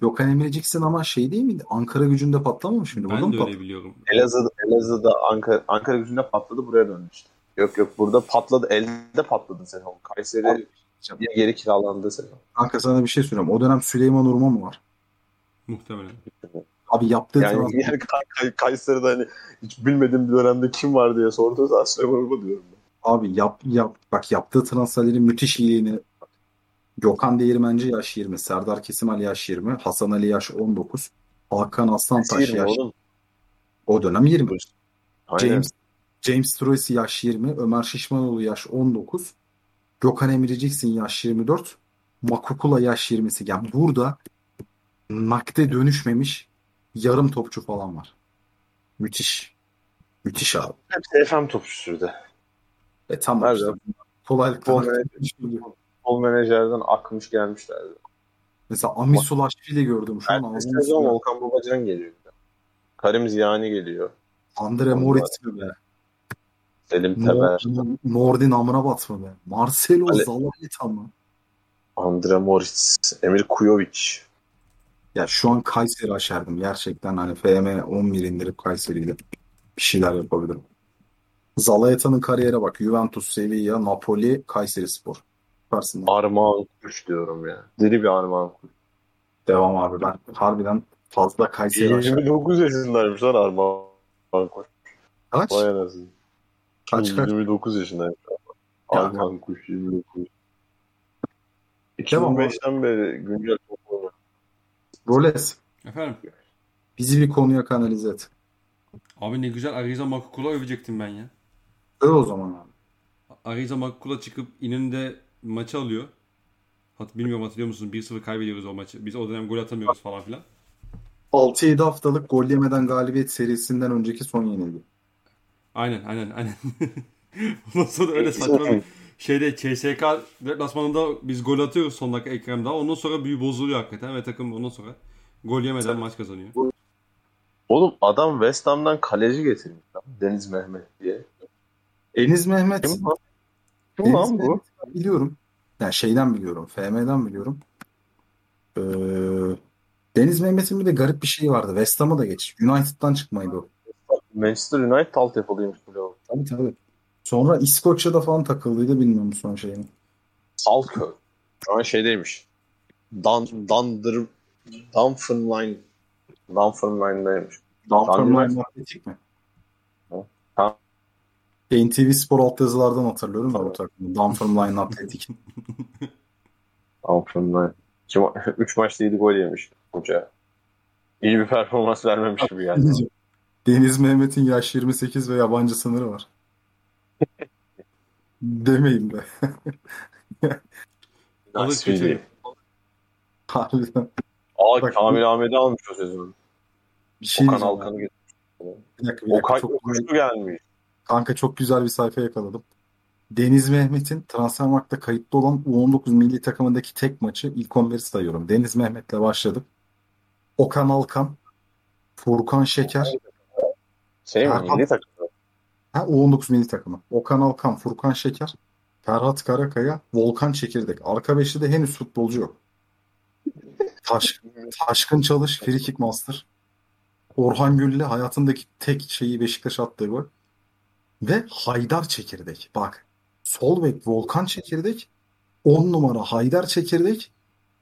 Gökhan Emreciksin ama şey değil miydi? Ankara gücünde patlamamış mıydı? Burada Ben mı de patladı? öyle biliyorum. Elazığ, Elazığ'da Ankara, Ankara gücünde patladı buraya dönmüştü. Yok yok burada patladı. Elde patladı sezon. Kayseri Abi, diye geri kiralandı sezon. Kanka sana bir şey söyleyeyim. O dönem Süleyman Urma mı var? Muhtemelen. Abi yaptığı Yani, transfer yani Kay- Kay- Kayseri'de hani hiç bilmediğim bir dönemde kim var diye sorduğu zaman Süleyman Urba diyorum ben. Abi yap, yap, bak yaptığı transferlerin müthiş iyiliğini. Gökhan Değirmenci yaş 20, Serdar Kesimal yaş 20, Hasan Ali yaş 19, Hakan Aslantaş yaş oğlum. o dönem 20. Aynen. James James Troisi yaş 20, Ömer Şişmanoğlu yaş 19, Gökhan Emreciksin yaş 24, Makukula yaş 20'si. Yani burada nakde dönüşmemiş yarım topçu falan var. Müthiş. Müthiş abi. Hepsi FM topçusuydu. E tamam işte. Kolaylıkla Futbol menajer- menajerden akmış gelmişlerdi. Mesela Amisulashvili gördüm şu an. Ertesi sezon. Volkan Babacan geliyor. Karim Ziyani geliyor. Andre Moritz mi be? Selim Teber. Nor- Nordin amına batma be. Marcelo Ale- Zalaveta mı? Andre Moritz. Emir Kujovic. Ya şu an Kayseri aşerdim. Gerçekten hani FM 11 indirip Kayseri'yle bir şeyler yapabilirim. Zalayeta'nın kariyere bak. Juventus, Sevilla, Napoli, Kayserispor. Süpersin. Armağan Kuş diyorum ya. Deli bir Armağan Kuş. Devam abi. Ben harbiden fazla Kayseri aşerdim. 29 yaşındaymış lan Armağan Kuş. Kaç? Vay anasını. Kaç kaç? 29 yaşındaymış. Ya. Armağan Kuş 29. Devam abi. 2005'ten beri güncel top oynuyor. Roles. Efendim? Bizi bir konuya kanalize et. Abi ne güzel Ariza Makukula övecektim ben ya. Öv o zaman abi. Ariza Makukula çıkıp İnönü'nde maçı alıyor. Hat bilmiyorum hatırlıyor musunuz? 1-0 kaybediyoruz o maçı. Biz o dönem gol atamıyoruz falan filan. 6-7 haftalık gol yemeden galibiyet serisinden önceki son yenilgi. Aynen aynen aynen. Ondan sonra öyle saçma şeyde CSK deplasmanında biz gol atıyoruz son dakika Ekrem'de. Ondan sonra büyü bozuluyor hakikaten ve takım ondan sonra gol yemeden maç kazanıyor. Oğlum adam West Ham'dan kaleci getirmiş lan. Deniz Mehmet diye. Enis Mehmet. Kim lan? Kim Deniz lan bu? Mehmet'i biliyorum. Yani şeyden biliyorum. FM'den biliyorum. Ee, Deniz Mehmet'in bir de garip bir şeyi vardı. West Ham'a da geçmiş. United'dan çıkmaydı o. Manchester United altyapılıymış o. Tabii tabii. Sonra İskoçya'da falan takıldıydı bilmiyorum son şeyini. Salköy. Şu an şeydeymiş. Dan, Dunder, Dunfermline. Dunfermline'daymış. Dunfermline Atletik mi? Ha. NTV Spor altyazılardan hatırlıyorum da bu takımı. Dunfermline Atletik. Dunfermline. 3 maçta 7 gol yemiş hoca. İyi bir performans vermemiş gibi geldi. Deniz Mehmet'in yaş 28 ve yabancı sınırı var. Demeyin be. Alır kötü. Harbiden. Aa Bak, Kamil Ahmet'i almış o sezon. Bir şey Okan Alkan'ı getirmiş. Bir dakika, bir dakika. Okay Çok güzel, gelmiş. kanka çok güzel bir sayfa yakaladım. Deniz Mehmet'in Transfermarkt'ta kayıtlı olan U19 milli takımındaki tek maçı ilk 11'i sayıyorum. Deniz Mehmet'le başladık. Okan Alkan, Furkan Şeker, Şey mi? Erkan- Milli takım. ha, U19 milli takımı. Okan Alkan, Furkan Şeker, Ferhat Karakaya, Volkan Çekirdek. Arka beşli de henüz futbolcu yok. Taş, Taşkın Çalış, Frikik Master. Orhan Gülle hayatındaki tek şeyi Beşiktaş attığı gol. Ve Haydar Çekirdek. Bak. Sol bek Volkan Çekirdek. 10 numara Haydar Çekirdek.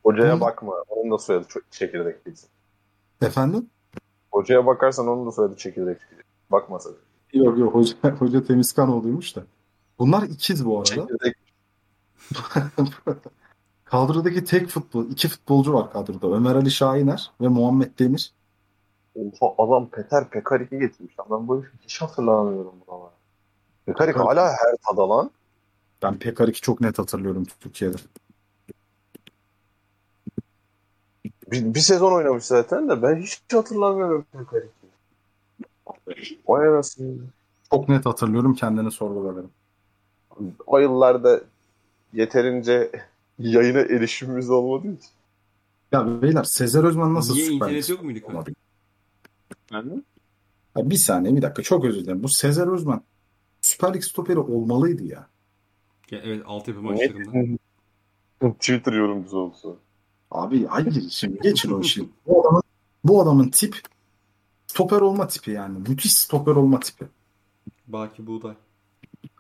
Hocaya Hı. bakma. Onun da soyadı çekirdek değil. Efendim? Hocaya bakarsan onun da soyadı çekirdek. Bakma sakın. Yok yok hoca, hoca Temizkanoğlu'ymuş da. Bunlar ikiz bu arada. Çekirdek. Kadrodaki tek futbol, iki futbolcu var kadroda. Ömer Ali Şahiner ve Muhammed Demir. Oha, adam Peter Pekarik'i getirmiş. Ben bu herifi hiç hatırlamıyorum buna. Pekarik Pekarik. hala her tada lan. Ben Pekarik'i çok net hatırlıyorum Türkiye'de. Bir, bir sezon oynamış zaten de ben hiç hatırlamıyorum Pekarik'i. Vay anasını. Çok net hatırlıyorum kendini sorgularım. O yıllarda yeterince yayına erişimimiz olmadığı için. Ya beyler Sezer Özmen nasıl Niye Süper internet yok muydu? olmadı? Ya bir saniye bir dakika çok özür dilerim. Bu Sezer Özmen Süper Lig stoperi olmalıydı ya. Ya, evet altyapı maçlarında. Twitter yorumcusu olsun. Abi hayır şimdi geçin o işi. Bu adamın, bu adamın tip stoper olma tipi yani. Müthiş stoper olma tipi. Baki Buğday.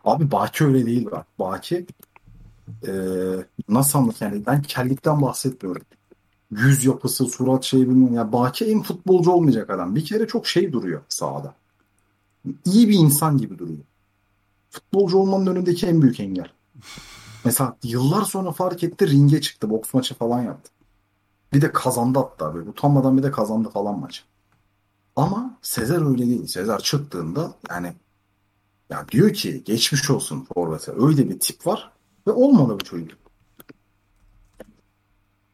Abi Baki öyle değil bak. Baki eee nasıl anlat yani ben kellikten bahsetmiyorum. Yüz yapısı, surat şey bilmem. Ya Baki en futbolcu olmayacak adam. Bir kere çok şey duruyor sahada. İyi bir insan gibi duruyor. Futbolcu olmanın önündeki en büyük engel. Mesela yıllar sonra fark etti ringe çıktı. Boks maçı falan yaptı. Bir de kazandı hatta böyle. Utanmadan bir de kazandı falan maçı. Ama Sezer öyle değil. Sezer çıktığında yani ya diyor ki geçmiş olsun forvete. Öyle bir tip var ve olmadı bu çocuk.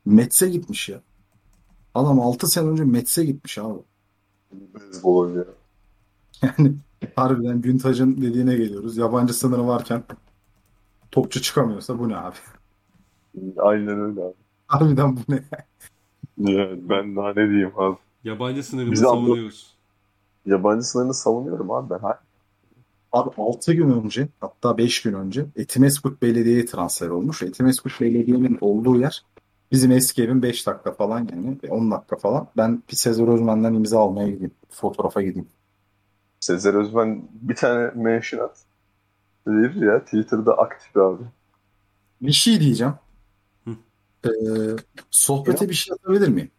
Mets'e gitmiş ya. Adam 6 sene önce Mets'e gitmiş abi. Beyzbol oynuyor. Yani harbiden Güntaç'ın dediğine geliyoruz. Yabancı sınırı varken topçu çıkamıyorsa bu ne abi? Aynen öyle abi. Harbiden bu ne? Evet, ben daha ne diyeyim abi. Yabancı sınırını savunuyoruz. Yabancı sınırını savunuyorum abi ben. Ha- Abi 6 gün önce hatta 5 gün önce Etimesgut Belediye'ye transfer olmuş. Etimesgut Belediye'nin olduğu yer bizim eski evin 5 dakika falan yani 10 dakika falan. Ben bir Sezer Özmen'den imza almaya gideyim. Fotoğrafa gideyim. Sezer Özmen bir tane mention at. Verir ya. Twitter'da aktif abi. Bir şey diyeceğim. Hı. Ee, sohbete bir şey atabilir miyim?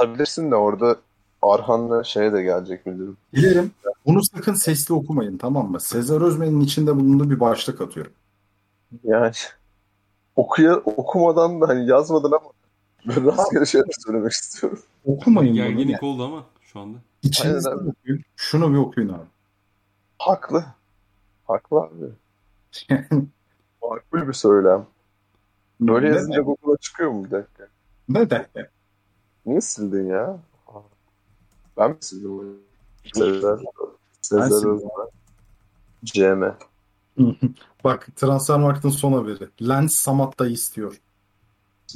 Atabilirsin de orada Arhan'la şeye de gelecek müdürüm. Dilerim. Bunu sakın sesli okumayın tamam mı? Sezer Özmen'in içinde bulunduğu bir başlık atıyorum. Yani okuya, okumadan da hani yazmadın ama ben rastgele şeyler söylemek istiyorum. Okumayın bunu. Gerginlik oldu ama şu anda. İçinizde Aynen abi. okuyun. Şunu bir okuyun abi. Haklı. Haklı abi. Makbul bir söylem. Böyle Ne- yazınca Google'a çıkıyor mu bir dakika? Ne de? Niye sildin ya? Ben mi sildim bunu? Sezer, Sezer. Özmen. CM. Bak Transfermarkt'ın son haberi. Lens Samatta'yı istiyor.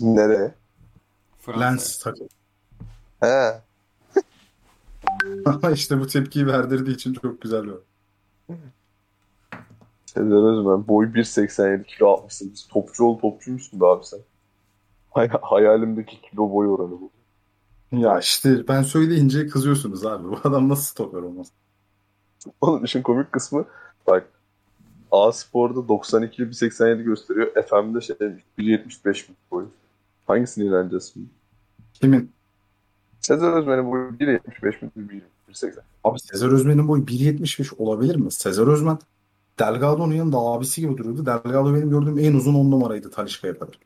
Nereye? Fransa. Lens takım. He. Ama işte bu tepkiyi verdirdiği için çok güzel bir. Sezer Özmen. Boy 1.87 kilo 68. Topçu ol topçu musun be abi sen? Hay hayalimdeki kilo boy oranı bu. Ya işte ben söyleyince kızıyorsunuz abi. Bu adam nasıl stoper olmaz? Onun işin komik kısmı bak A Spor'da 92 1.87 gösteriyor. FM'de şey 1.75 boyu. Hangisini inanacağız şimdi? Kimin? Sezer Özmen'in boyu 1.75 mi? 1.80. Abi Sezer Özmen'in boyu 1.75 olabilir mi? Sezer Özmen Delgado'nun yanında abisi gibi duruyordu. Delgado benim gördüğüm en uzun 10 numaraydı Talişka'ya kadar.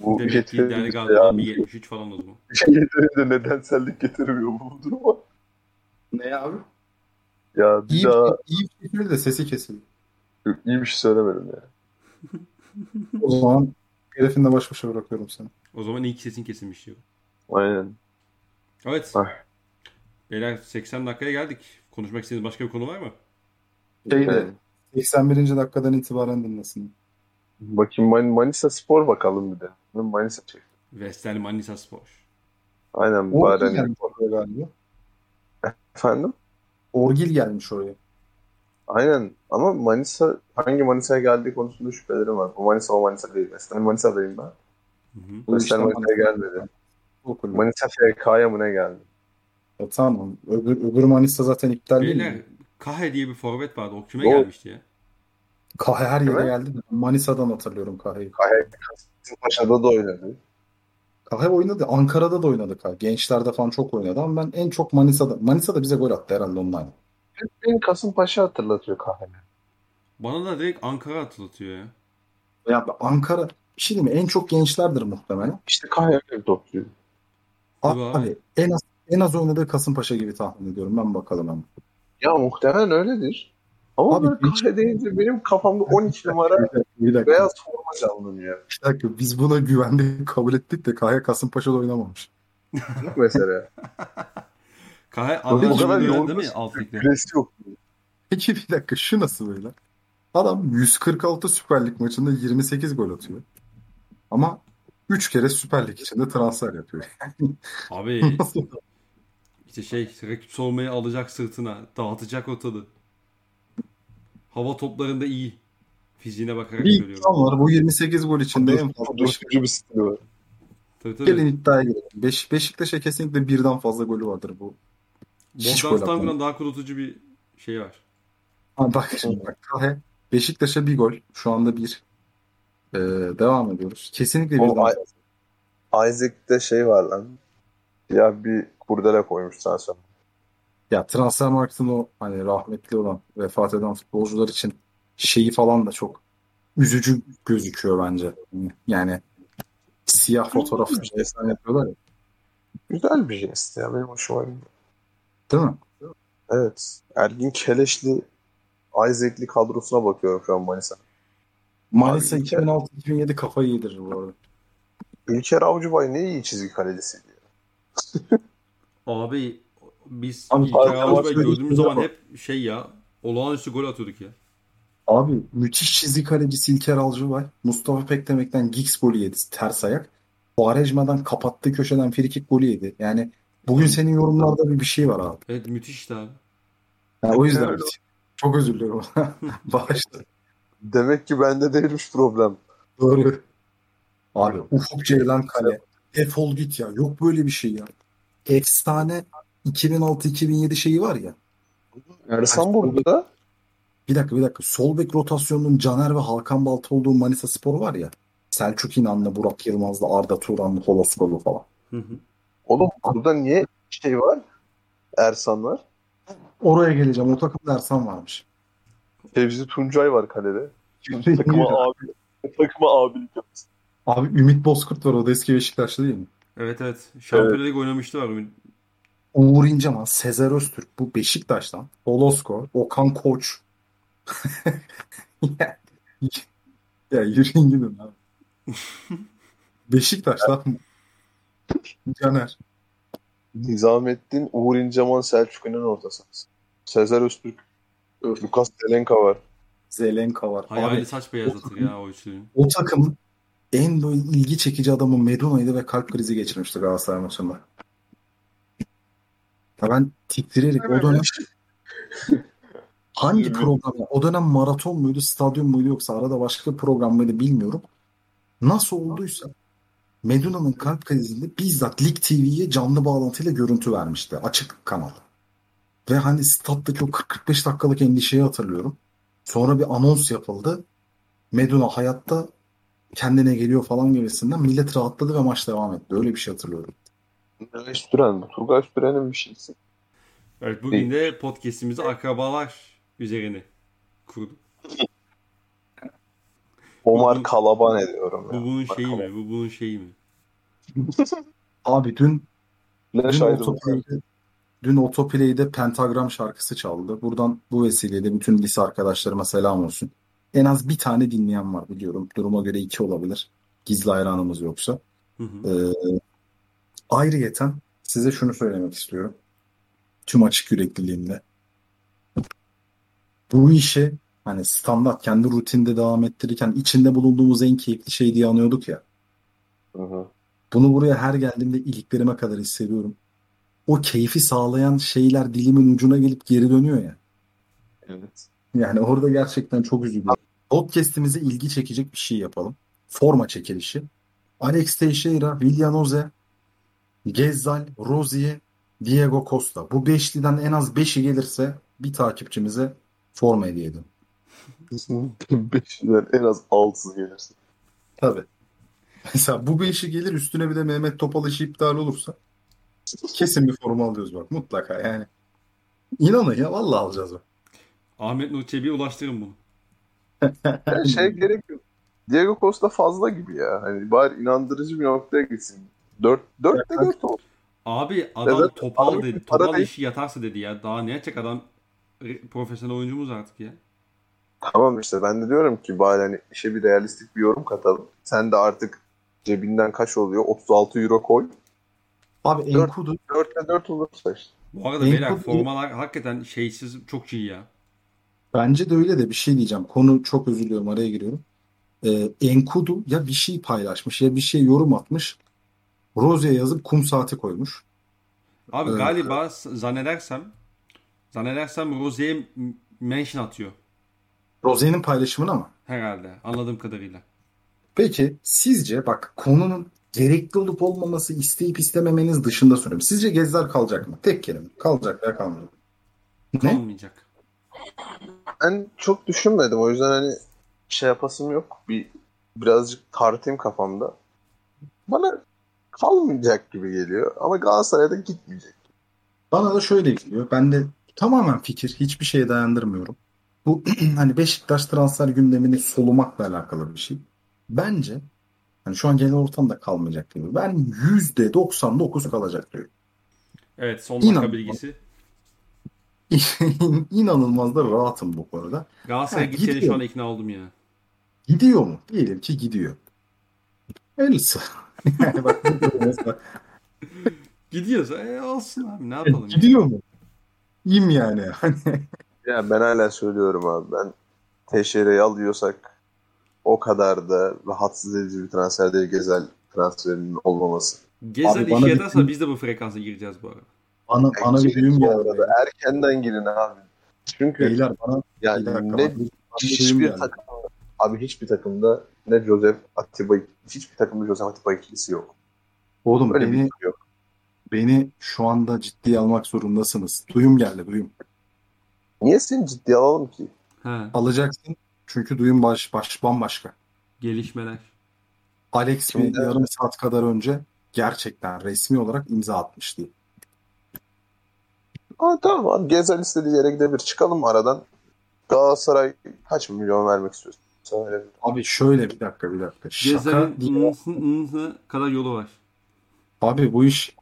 Bu Demek ki yeterince Delgado'da bir 73 falan o zaman. yeterince nedensellik getirmiyor bu duruma. Ne abi? Ya bir İyi, daha iyi bir şekilde de sesi kesildi. iyi bir şey söylemedim ya. O zaman herifinle baş başa bırakıyorum seni. O zaman ilk sesin kesilmiş diyor. Aynen. Evet. Ah. Beyler 80 dakikaya geldik. Konuşmak istediğiniz başka bir konu var mı? Şeyde, Evet. 81. dakikadan itibaren dinlesin. Bakayım Man- Manisa Spor bakalım bir de. Manisa çek. Vestel Manisa Spor. Aynen Orgil bari. gelmiş oraya galiba. Efendim? Orgil gelmiş oraya. Aynen ama Manisa hangi Manisa'ya geldiği konusunda şüphelerim var. Bu Manisa o Manisa değil. Vestel Manisa'dayım ben. Hı hı. Vestel işte Manisa'ya Manisa- gelmedi. O kulüp. Manisa FK'ya mı ne geldi? Ya tamam. Öbür, öbür Manisa zaten iptal değil Beyler mi? Kahe diye bir forvet vardı. O kime O- gelmişti ya? Kahe her yere geldi. Manisa'dan hatırlıyorum Kahe'yi. Kahe Kasımpaşa'da da oynadı. Kahe oynadı. Ankara'da da oynadı Kahe. Gençlerde falan çok oynadı ama ben en çok Manisa'da. Manisa'da bize gol attı herhalde ondan. Beni Kasımpaşa hatırlatıyor Kahe. Bana da direkt Ankara hatırlatıyor ya. Ya Ankara bir şey mi? En çok gençlerdir muhtemelen. İşte topçuydu. Tabii Abi, abi. en az en az oynadığı Kasımpaşa gibi tahmin ediyorum. Ben bakalım hemen. Ya muhtemelen öyledir. Ama Abi, böyle Kahe deyince benim kafamda 12 numara Bir dakika, beyaz forma canlanıyor. Bir dakika. Biz buna güvendik, kabul ettik de Kahe Kasımpaşa'da oynamamış. Yok mesela. Kahe O kadar Adana'da yoğun değil mi alt yok. Peki bir dakika şu nasıl böyle? Adam 146 Süper Lig maçında 28 gol atıyor. Ama 3 kere Süper Lig içinde transfer yapıyor. Abi işte şey rakip savunmayı alacak sırtına. Dağıtacak ortalığı. Hava toplarında iyi. Fiziğine bakarak Bir söylüyorum. insan var bu 28 gol içinde en fazla. Bir stili var. Tabii tabii. Gelin iddiaya girelim. Beş, Beşiktaş'a kesinlikle birden fazla golü vardır bu. Bogdan. Stanko'dan daha kurutucu bir şey var. Ha, bak şimdi bak. Kahe, Beşiktaş'a bir gol. Şu anda bir. Ee, devam ediyoruz. Kesinlikle Oğlum, birden fazla. Isaac'te şey var lan. Ya bir kurdele koymuş transfer. Ya Transfermarkt'ın o hani rahmetli olan vefat eden futbolcular için şeyi falan da çok üzücü gözüküyor bence. Yani siyah fotoğraf falan yapıyorlar ya. Güzel bir jest ya. Benim hoşuma gidiyor. Değil mi? Evet. Ergin Keleşli Isaac'li kadrosuna bakıyorum şu an Manisa. Manisa Abi, 2006-2007 kafayı yedirir bu arada. Ülker Avcıbay ne iyi çizgi kalecisiydi. ya. Abi biz Abi, abi, gördüğümüz zaman hep şey ya olağanüstü gol atıyorduk ya. Abi müthiş çizgi kalecisi İlker Avcıbay. Mustafa Pekdemek'ten Giggs golü yedi ters ayak. Quaresma'dan kapattığı köşeden frikik golü yedi. Yani bugün senin yorumlarda bir, bir şey var abi. Evet müthişti abi. Yani o yüzden Evet. çok özür diliyorum. Bağışla. Demek ki bende değilmiş problem. Doğru. Abi Ufuk Ceylan Kale. Defol git ya. Yok böyle bir şey ya. Efsane 2006-2007 şeyi var ya. Ersan burada. Bir dakika bir dakika. Sol bek rotasyonunun Caner ve Hakan Balta olduğu Manisa Spor var ya. Selçuk İnan'la, Burak Yılmaz'la, Arda Turan'la, Holoskolu falan. Hı hı. Oğlum burada niye şey var? Ersan var. Oraya geleceğim. O takımda Ersan varmış. Fevzi Tuncay var kalede. Takıma abi. Takıma abilik yapsın. Abi Ümit Bozkurt var. O da eski Beşiktaşlı değil mi? Evet evet. Şampiyonlar Ligi oynamıştı var. Uğur İnceman, Sezer Öztürk bu Beşiktaş'tan. Holosko, Okan Koç. ya, ya yürüyün gidin abi. Beşiktaş'tan Caner. Nizamettin, Uğur İnceman, Selçuk İnan orta sahası. Sezer Öztürk, Lukas Delenka var. Zelenka var. Hayali Abi, saç beyazlatır ya o üçlünün. o takımın en böyle ilgi çekici adamı Meduna'ydı ve kalp krizi geçirmişti Galatasaray maçında. Ya ben titreyerek o dönem hangi program? O dönem maraton muydu, stadyum muydu yoksa arada başka bir program mıydı bilmiyorum. Nasıl olduysa Meduna'nın kalp krizinde bizzat Lig TV'ye canlı bağlantıyla görüntü vermişti. Açık kanal. Ve hani stat'taki o 40-45 dakikalık endişeyi hatırlıyorum. Sonra bir anons yapıldı. Meduna hayatta kendine geliyor falan gibisinden millet rahatladı ve maç devam etti. Öyle bir şey hatırlıyorum. Turgay Süren mi? Turgay Süren'in bir şeysi. Evet bugün de podcast'imizi akrabalar üzerine kurduk. Omar Bu- Kalaban ediyorum Bu ya. bunun şeyi mi? Bu bunun şeyi mi? Abi dün Leş Dün. Otoplay'de, dün Otoplay'de Pentagram şarkısı çaldı. Buradan bu vesileyle bütün lise arkadaşlarıma selam olsun. En az bir tane dinleyen var biliyorum. Duruma göre iki olabilir. Gizli hayranımız yoksa. Hı hı. Ee, ayrıyeten size şunu söylemek istiyorum. Tüm açık yürekliliğimle. Bu işi hani standart kendi rutinde devam ettirirken içinde bulunduğumuz en keyifli şey diye anıyorduk ya. Hı hı. Bunu buraya her geldiğimde iliklerime kadar hissediyorum. O keyfi sağlayan şeyler dilimin ucuna gelip geri dönüyor ya. Evet. Yani orada gerçekten çok üzülüyorum. Podcast'imize ilgi çekecek bir şey yapalım. Forma çekilişi. Alex Teixeira, Villanoze, Gezzal, Rozier, Diego Costa. Bu beşliden en az beşi gelirse bir takipçimize forma hediye edin. Beşler en az altısı gelirsin. Tabii. Mesela bu beşi gelir üstüne bir de Mehmet Topal işi iptal olursa kesin bir forma alıyoruz bak mutlaka yani. İnanın ya vallahi alacağız bak. Ahmet Nur Çebi'ye ulaştırın bunu. Yani şey gerek yok. Diego Costa fazla gibi ya. Hani bari inandırıcı bir noktaya gitsin. Dört, dört de dört olsun. Abi adam Evet, topal abi, dedi. Topal değil. işi yatarsa dedi ya. Daha ne yapacak adam profesyonel oyuncumuz artık ya. Tamam işte ben de diyorum ki bari hani işe bir realistik bir yorum katalım. Sen de artık cebinden kaç oluyor? 36 euro koy. Abi. Enkudu 4'te 4 olursa işte. Bu arada En beyler formalar hakikaten şeysiz çok iyi ya. bence de öyle de bir şey diyeceğim. Konu çok özür diliyorum araya giriyorum. Ee, Enkudu ya bir şey paylaşmış ya bir şey yorum atmış. Rozi'ye yazıp kum saati koymuş. Abi Evet. galiba zannedersem zannedersem Rozier'e mention atıyor Rozi'nin paylaşımına mı? herhalde anladığım kadarıyla. Peki sizce bak konunun gerekli olup olmaması isteyip istememeniz dışında soruyorum. Sizce Gezzar kalacak mı? Tek kelime. Kalacak veya kalmayacak. Ne? Kalmayacak. Ben çok düşünmedim. O yüzden hani şey yapasım yok. Bir birazcık tartayım kafamda. Bana kalmayacak gibi geliyor. Ama Galatasaray'da gitmeyecek. Bana da şöyle geliyor. Ben de tamamen fikir. Hiçbir şeye dayandırmıyorum. Bu hani Beşiktaş transfer gündemini solumakla alakalı bir şey. Bence hani şu an genel ortamda kalmayacak gibi. Ben %99 kalacak diyorum. Evet son dakika İnan. bilgisi. İnanılmaz da rahatım bu konuda. Galatasaray Ha, gideceğine gidiyor. şu an ikna oldum ya. Gidiyor mu? Diyelim ki gidiyor. Öyleyse. Yani bak, Gidiyorsa e, olsun abi ne yapalım ya. gidiyor mu? İyiyim yani. Hani Ya ben hala söylüyorum abi. Ben Teixeira'yı alıyorsak o kadar da rahatsız edici bir transfer değil Gezel transferinin olmaması. Gezel Abi işe bir- yatarsa biz de bu frekansa gireceğiz bu arada. Bana, bana bir düğüm geldi. arada. Erkenden girin abi. Çünkü Beyler bana bir yani dakika. ne bir hiçbir geldi. takım abi hiçbir takımda ne Joseph Atiba hiçbir takımda Joseph Atiba ikilisi yok. Oğlum Öyle bir beni, şey yok. beni şu anda ciddiye almak zorundasınız. Duyum geldi duyum. Niye seni ciddiye alalım ki? He, Alacaksın çünkü duyum baş, baş bambaşka. gelişmeler. Alex bir Şimdi- yarım saat kadar önce gerçekten resmi olarak imza atmıştı. Aa, tamam abi Gezel istediği yere gidebilir. Çıkalım aradan. Galatasaray kaç milyon vermek istiyorsun? Söyle. Abi şöyle bir dakika bir dakika. Şaka ıhı kadar yolu var. Abi bu iş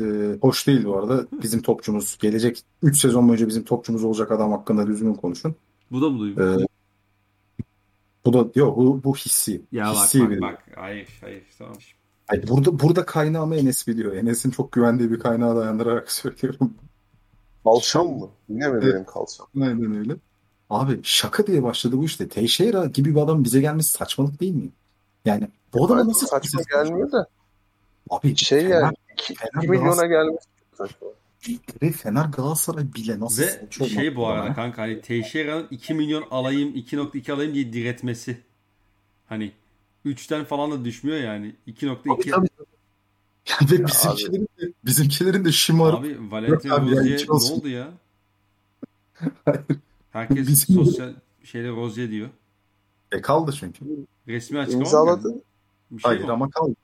e, hoş değil bu arada. Bizim topçumuz gelecek 3 sezon boyunca bizim topçumuz olacak adam hakkında düzgün konuşun. Bu da mı duyum? E, bu da yok bu, bu hissi. ya bak hissi bak bir- bak. Hayır hayır tamam. Hayır, burada burada kaynağımı Enes biliyor. Enes'in çok güvendiği bir kaynağa dayandırarak söylüyorum. Kalçam mı? Yine mi Evet. benim kalçam? Aynen öyle. Abi şaka diye başladı bu işte. Teixeira gibi bir adam bize gelmesi saçmalık değil mi? Yani bu adama Bence nasıl saçma gelmiyor da. Abi Şey Fener, yani 2 Fener milyona Galatasaray- gelmesi çok saçma. Fener Galatasaray bile nasıl Ve saçma şey bu arada bana. kanka hani Teixeira'nın 2 milyon alayım 2.2 alayım diye diretmesi. Hani 3'ten falan da düşmüyor yani. 2.2 Tabii, Yani ve Ya bizimkilerin de, bizimkilerin de şımarıp Abi Valentin ya, Rozier ne oldu ya? Herkes Bizim- sosyal şeyde Rozier diyor. e, kaldı çünkü. Resmi açıklama mı İmzaladı. geldi? Bir şey Hayır mi? ama kaldı.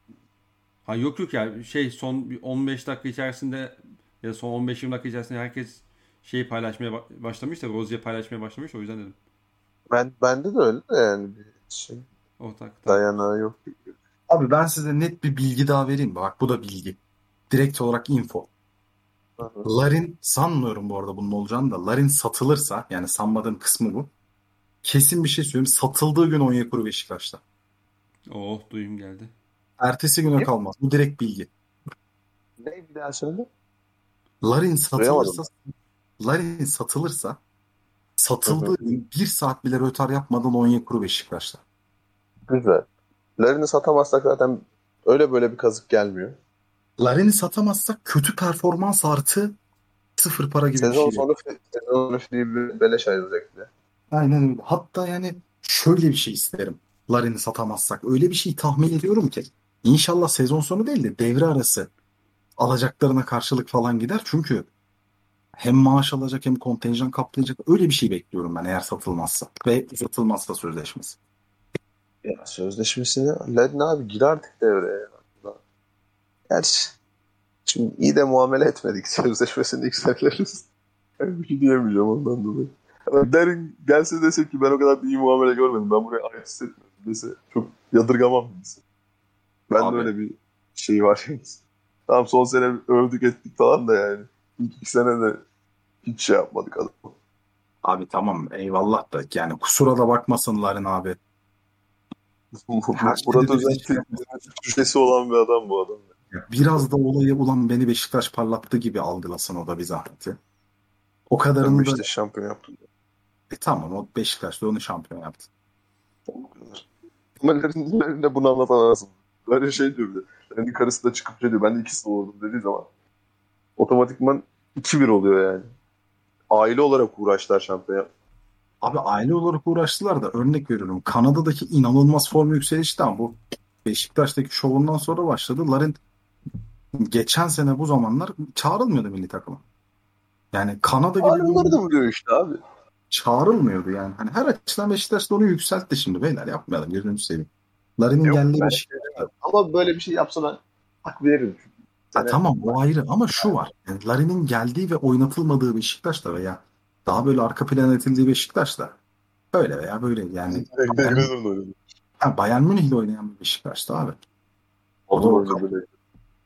Ha yok yok ya şey son bir 15 dakika içerisinde ya da son 15-20 dakika içerisinde herkes şeyi paylaşmaya ba- başlamış da Rozier paylaşmaya başlamış o yüzden dedim. Ben bende de öyle de yani bir şey Ortakta. dayanağı yok. Abi ben size net bir bilgi daha vereyim. Bak bu da bilgi. Direkt olarak info. Larin sanmıyorum bu arada bunun olacağını da. Larin satılırsa yani sanmadığım kısmı bu. Kesin bir şey söyleyeyim. Satıldığı gün Onyekuru Beşiktaş'ta. Oh duyum geldi. Ertesi güne Ne? kalmaz. Bu direkt bilgi. Ne bir daha söyle? Larin satılırsa. Larin satılırsa satıldığı gün bir saat bile rötar yapmadan Onyekuru Beşiktaş'ta. Güzel. Larin'i satamazsak zaten öyle böyle bir kazık gelmiyor. Larin'i satamazsak kötü performans artı sıfır para gibi bir Sezon şey. sonu sezon sonu bir beleş ayrılacak bile. Aynen öyle. Hatta yani şöyle bir şey isterim. Larin'i satamazsak. Öyle bir şey tahmin ediyorum ki. İnşallah sezon sonu değil de devre arası alacaklarına karşılık falan gider. Çünkü hem maaş alacak hem kontenjan kaplayacak. Öyle bir şey bekliyorum ben eğer satılmazsa. Ve satılmazsa sözleşmesi. Ya sözleşmesine Larin abi gir artık devreye. Gerçi şimdi iyi de muamele etmedik sözleşmesini yükseliriz. Ben bir şey diyemeyeceğim ondan dolayı. Ama Larin gelse dese ki ben o kadar da iyi muamele görmedim. Ben buraya ait hissetmiyorum dese çok yadırgamam dese. Ben Abi. de öyle bir şey var. tamam son sene övdük ettik falan da yani. İlk iki sene de hiç şey yapmadık adam. Abi tamam eyvallah da yani kusura da bakmasın Larin abi. Her şeyde Murat de bir Özel şey şüphesi olan bir adam bu adam. Biraz da olayı ulan beni Beşiktaş parlattı gibi algılasın o da bir zahmeti. O kadarını da şampiyon yaptım. e, tamam o Beşiktaş'ta onu şampiyon yaptı. Ama Larin, Larin de bunu anlatan lazım. Larin şey diyor bir de. Larin'in karısı da çıkıp şey diyor. Ben de ikisi oldum dediği zaman. Otomatikman 2-1 oluyor yani. Aile olarak uğraştılar şampiyon Abi aile olarak uğraştılar da örnek veriyorum. Kanada'daki inanılmaz form yükselişti ama bu Beşiktaş'taki şovundan sonra başladı. Larin geçen sene bu zamanlar çağrılmıyordu milli takıma. Yani Kanada gibi bir de vuruyor işte abi. çağrılmıyordu yani. Hani her açıdan Beşiktaş da onu yükseltti şimdi. Beyler yapmayalım gözünüzü seveyim. Larin'in geldiği ben- Beşiktaş Ama böyle bir şey yapsa ben hak veririm. Ha, tamam o ayrı ama şu var. Yani Larin'in geldiği ve oynatılmadığı Beşiktaş'ta veya daha böyle arka plan edildiği Beşiktaş'ta böyle veya böyle yani ha, Bayern Münih'le oynayan bir Beşiktaş'ta abi. O da o, kadar, böyle.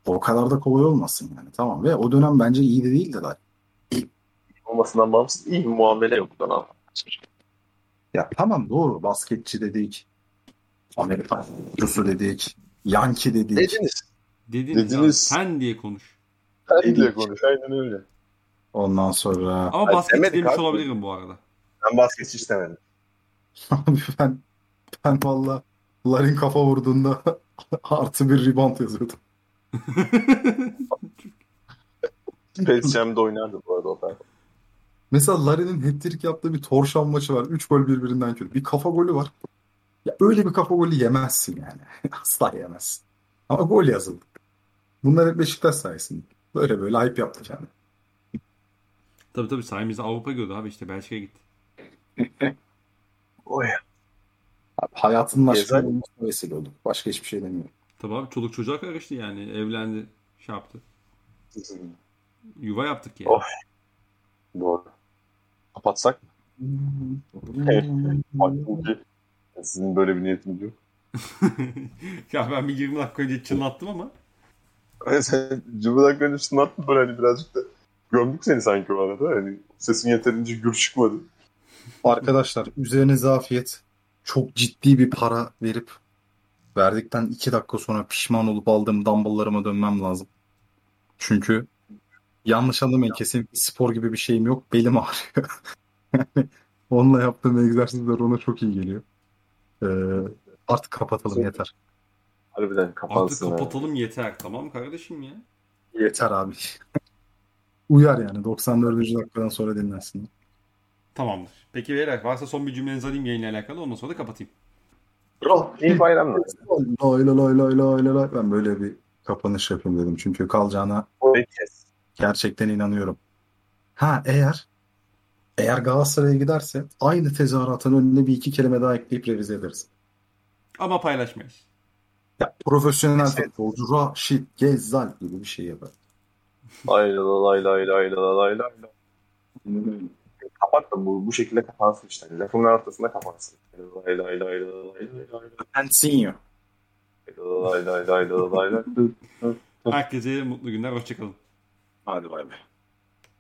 O kadar da kolay olmasın yani tamam ve o dönem bence iyi de değildi Larin. olmasından bağımsız iyi bir muamele yok bana. Ya tamam doğru basketçi dedik. Amerikan oyuncusu dedik. Yankee dedik. Dediniz. Dediniz, Dediniz. sen diye konuş. Sen diye konuş. Aynen öyle. Ondan sonra Ama Hayır, basketçi demiş abi. olabilirim bu arada. Ben basketçi istemedim. abi ben ben valla Larin kafa vurduğunda artı bir rebound yazıyordu. Space Jam'de oynardı bu arada o performans. Mesela Larin'in hat-trick yaptığı bir torşan maçı var. 3 gol birbirinden kötü. Bir kafa golü var. Ya öyle bir kafa golü yemezsin yani. Asla yemezsin. Ama gol yazıldı. Bunlar hep Beşiktaş sayesinde. Böyle böyle hype yaptı kendi. tabii tabii sayemizde Avrupa gördü abi işte Belçika'ya gitti. Oy. Abi hayatının aşkı Gezer- olmasına vesile olduk. Başka hiçbir şey demiyorum. Tabii abi çoluk çocuğa karıştı yani. Evlendi, şey yaptı. Yuva yaptık yani. Of. Doğru. Kapatsak mı? Ki sizin böyle bir niyetiniz yok. ya ben bir 20 dakika önce çınlattım ama. Hani sen Cumhur dakika önce şınattın böyle hani birazcık da gömdük seni sanki o arada. Hani sesin yeterince gür çıkmadı. Arkadaşlar üzerinize afiyet. Çok ciddi bir para verip verdikten 2 dakika sonra pişman olup aldığım dumbbelllarıma dönmem lazım. Çünkü yanlış anlamayın kesin spor gibi bir şeyim yok. Belim ağrıyor. Yani onunla yaptığım egzersizler ona çok iyi geliyor. Ee, artık kapatalım yeter. Harbiden Artık kapansın. ha. kapatalım yeter. Tamam kardeşim ya. Yeter abi. Uyar yani 94. dakikadan sonra dinlensin. Tamamdır. Peki beyler varsa son bir cümlenizi alayım yayınla alakalı ondan sonra da kapatayım. İyi bayramlar. Lay lay lay lay lay lay lay. Ben böyle bir kapanış yapayım dedim. Çünkü kalacağına gerçekten inanıyorum. Ha eğer eğer Galatasaray'a giderse aynı tezahüratın önüne bir iki kelime daha ekleyip revize ederiz. Ama paylaşmayız. Ya profesyonel Evet. futbolcu Raşit Gezzal gibi bir şey yapar. Lay lay lay lay lay lay lay lay. Kapat da bu, bu şekilde kapansın işte. Lafımın ortasında kapansın. Lay lay lay lay lay lay lay lay lay lay lay lay. Herkese mutlu günler. Hoşçakalın. Hadi bay bay.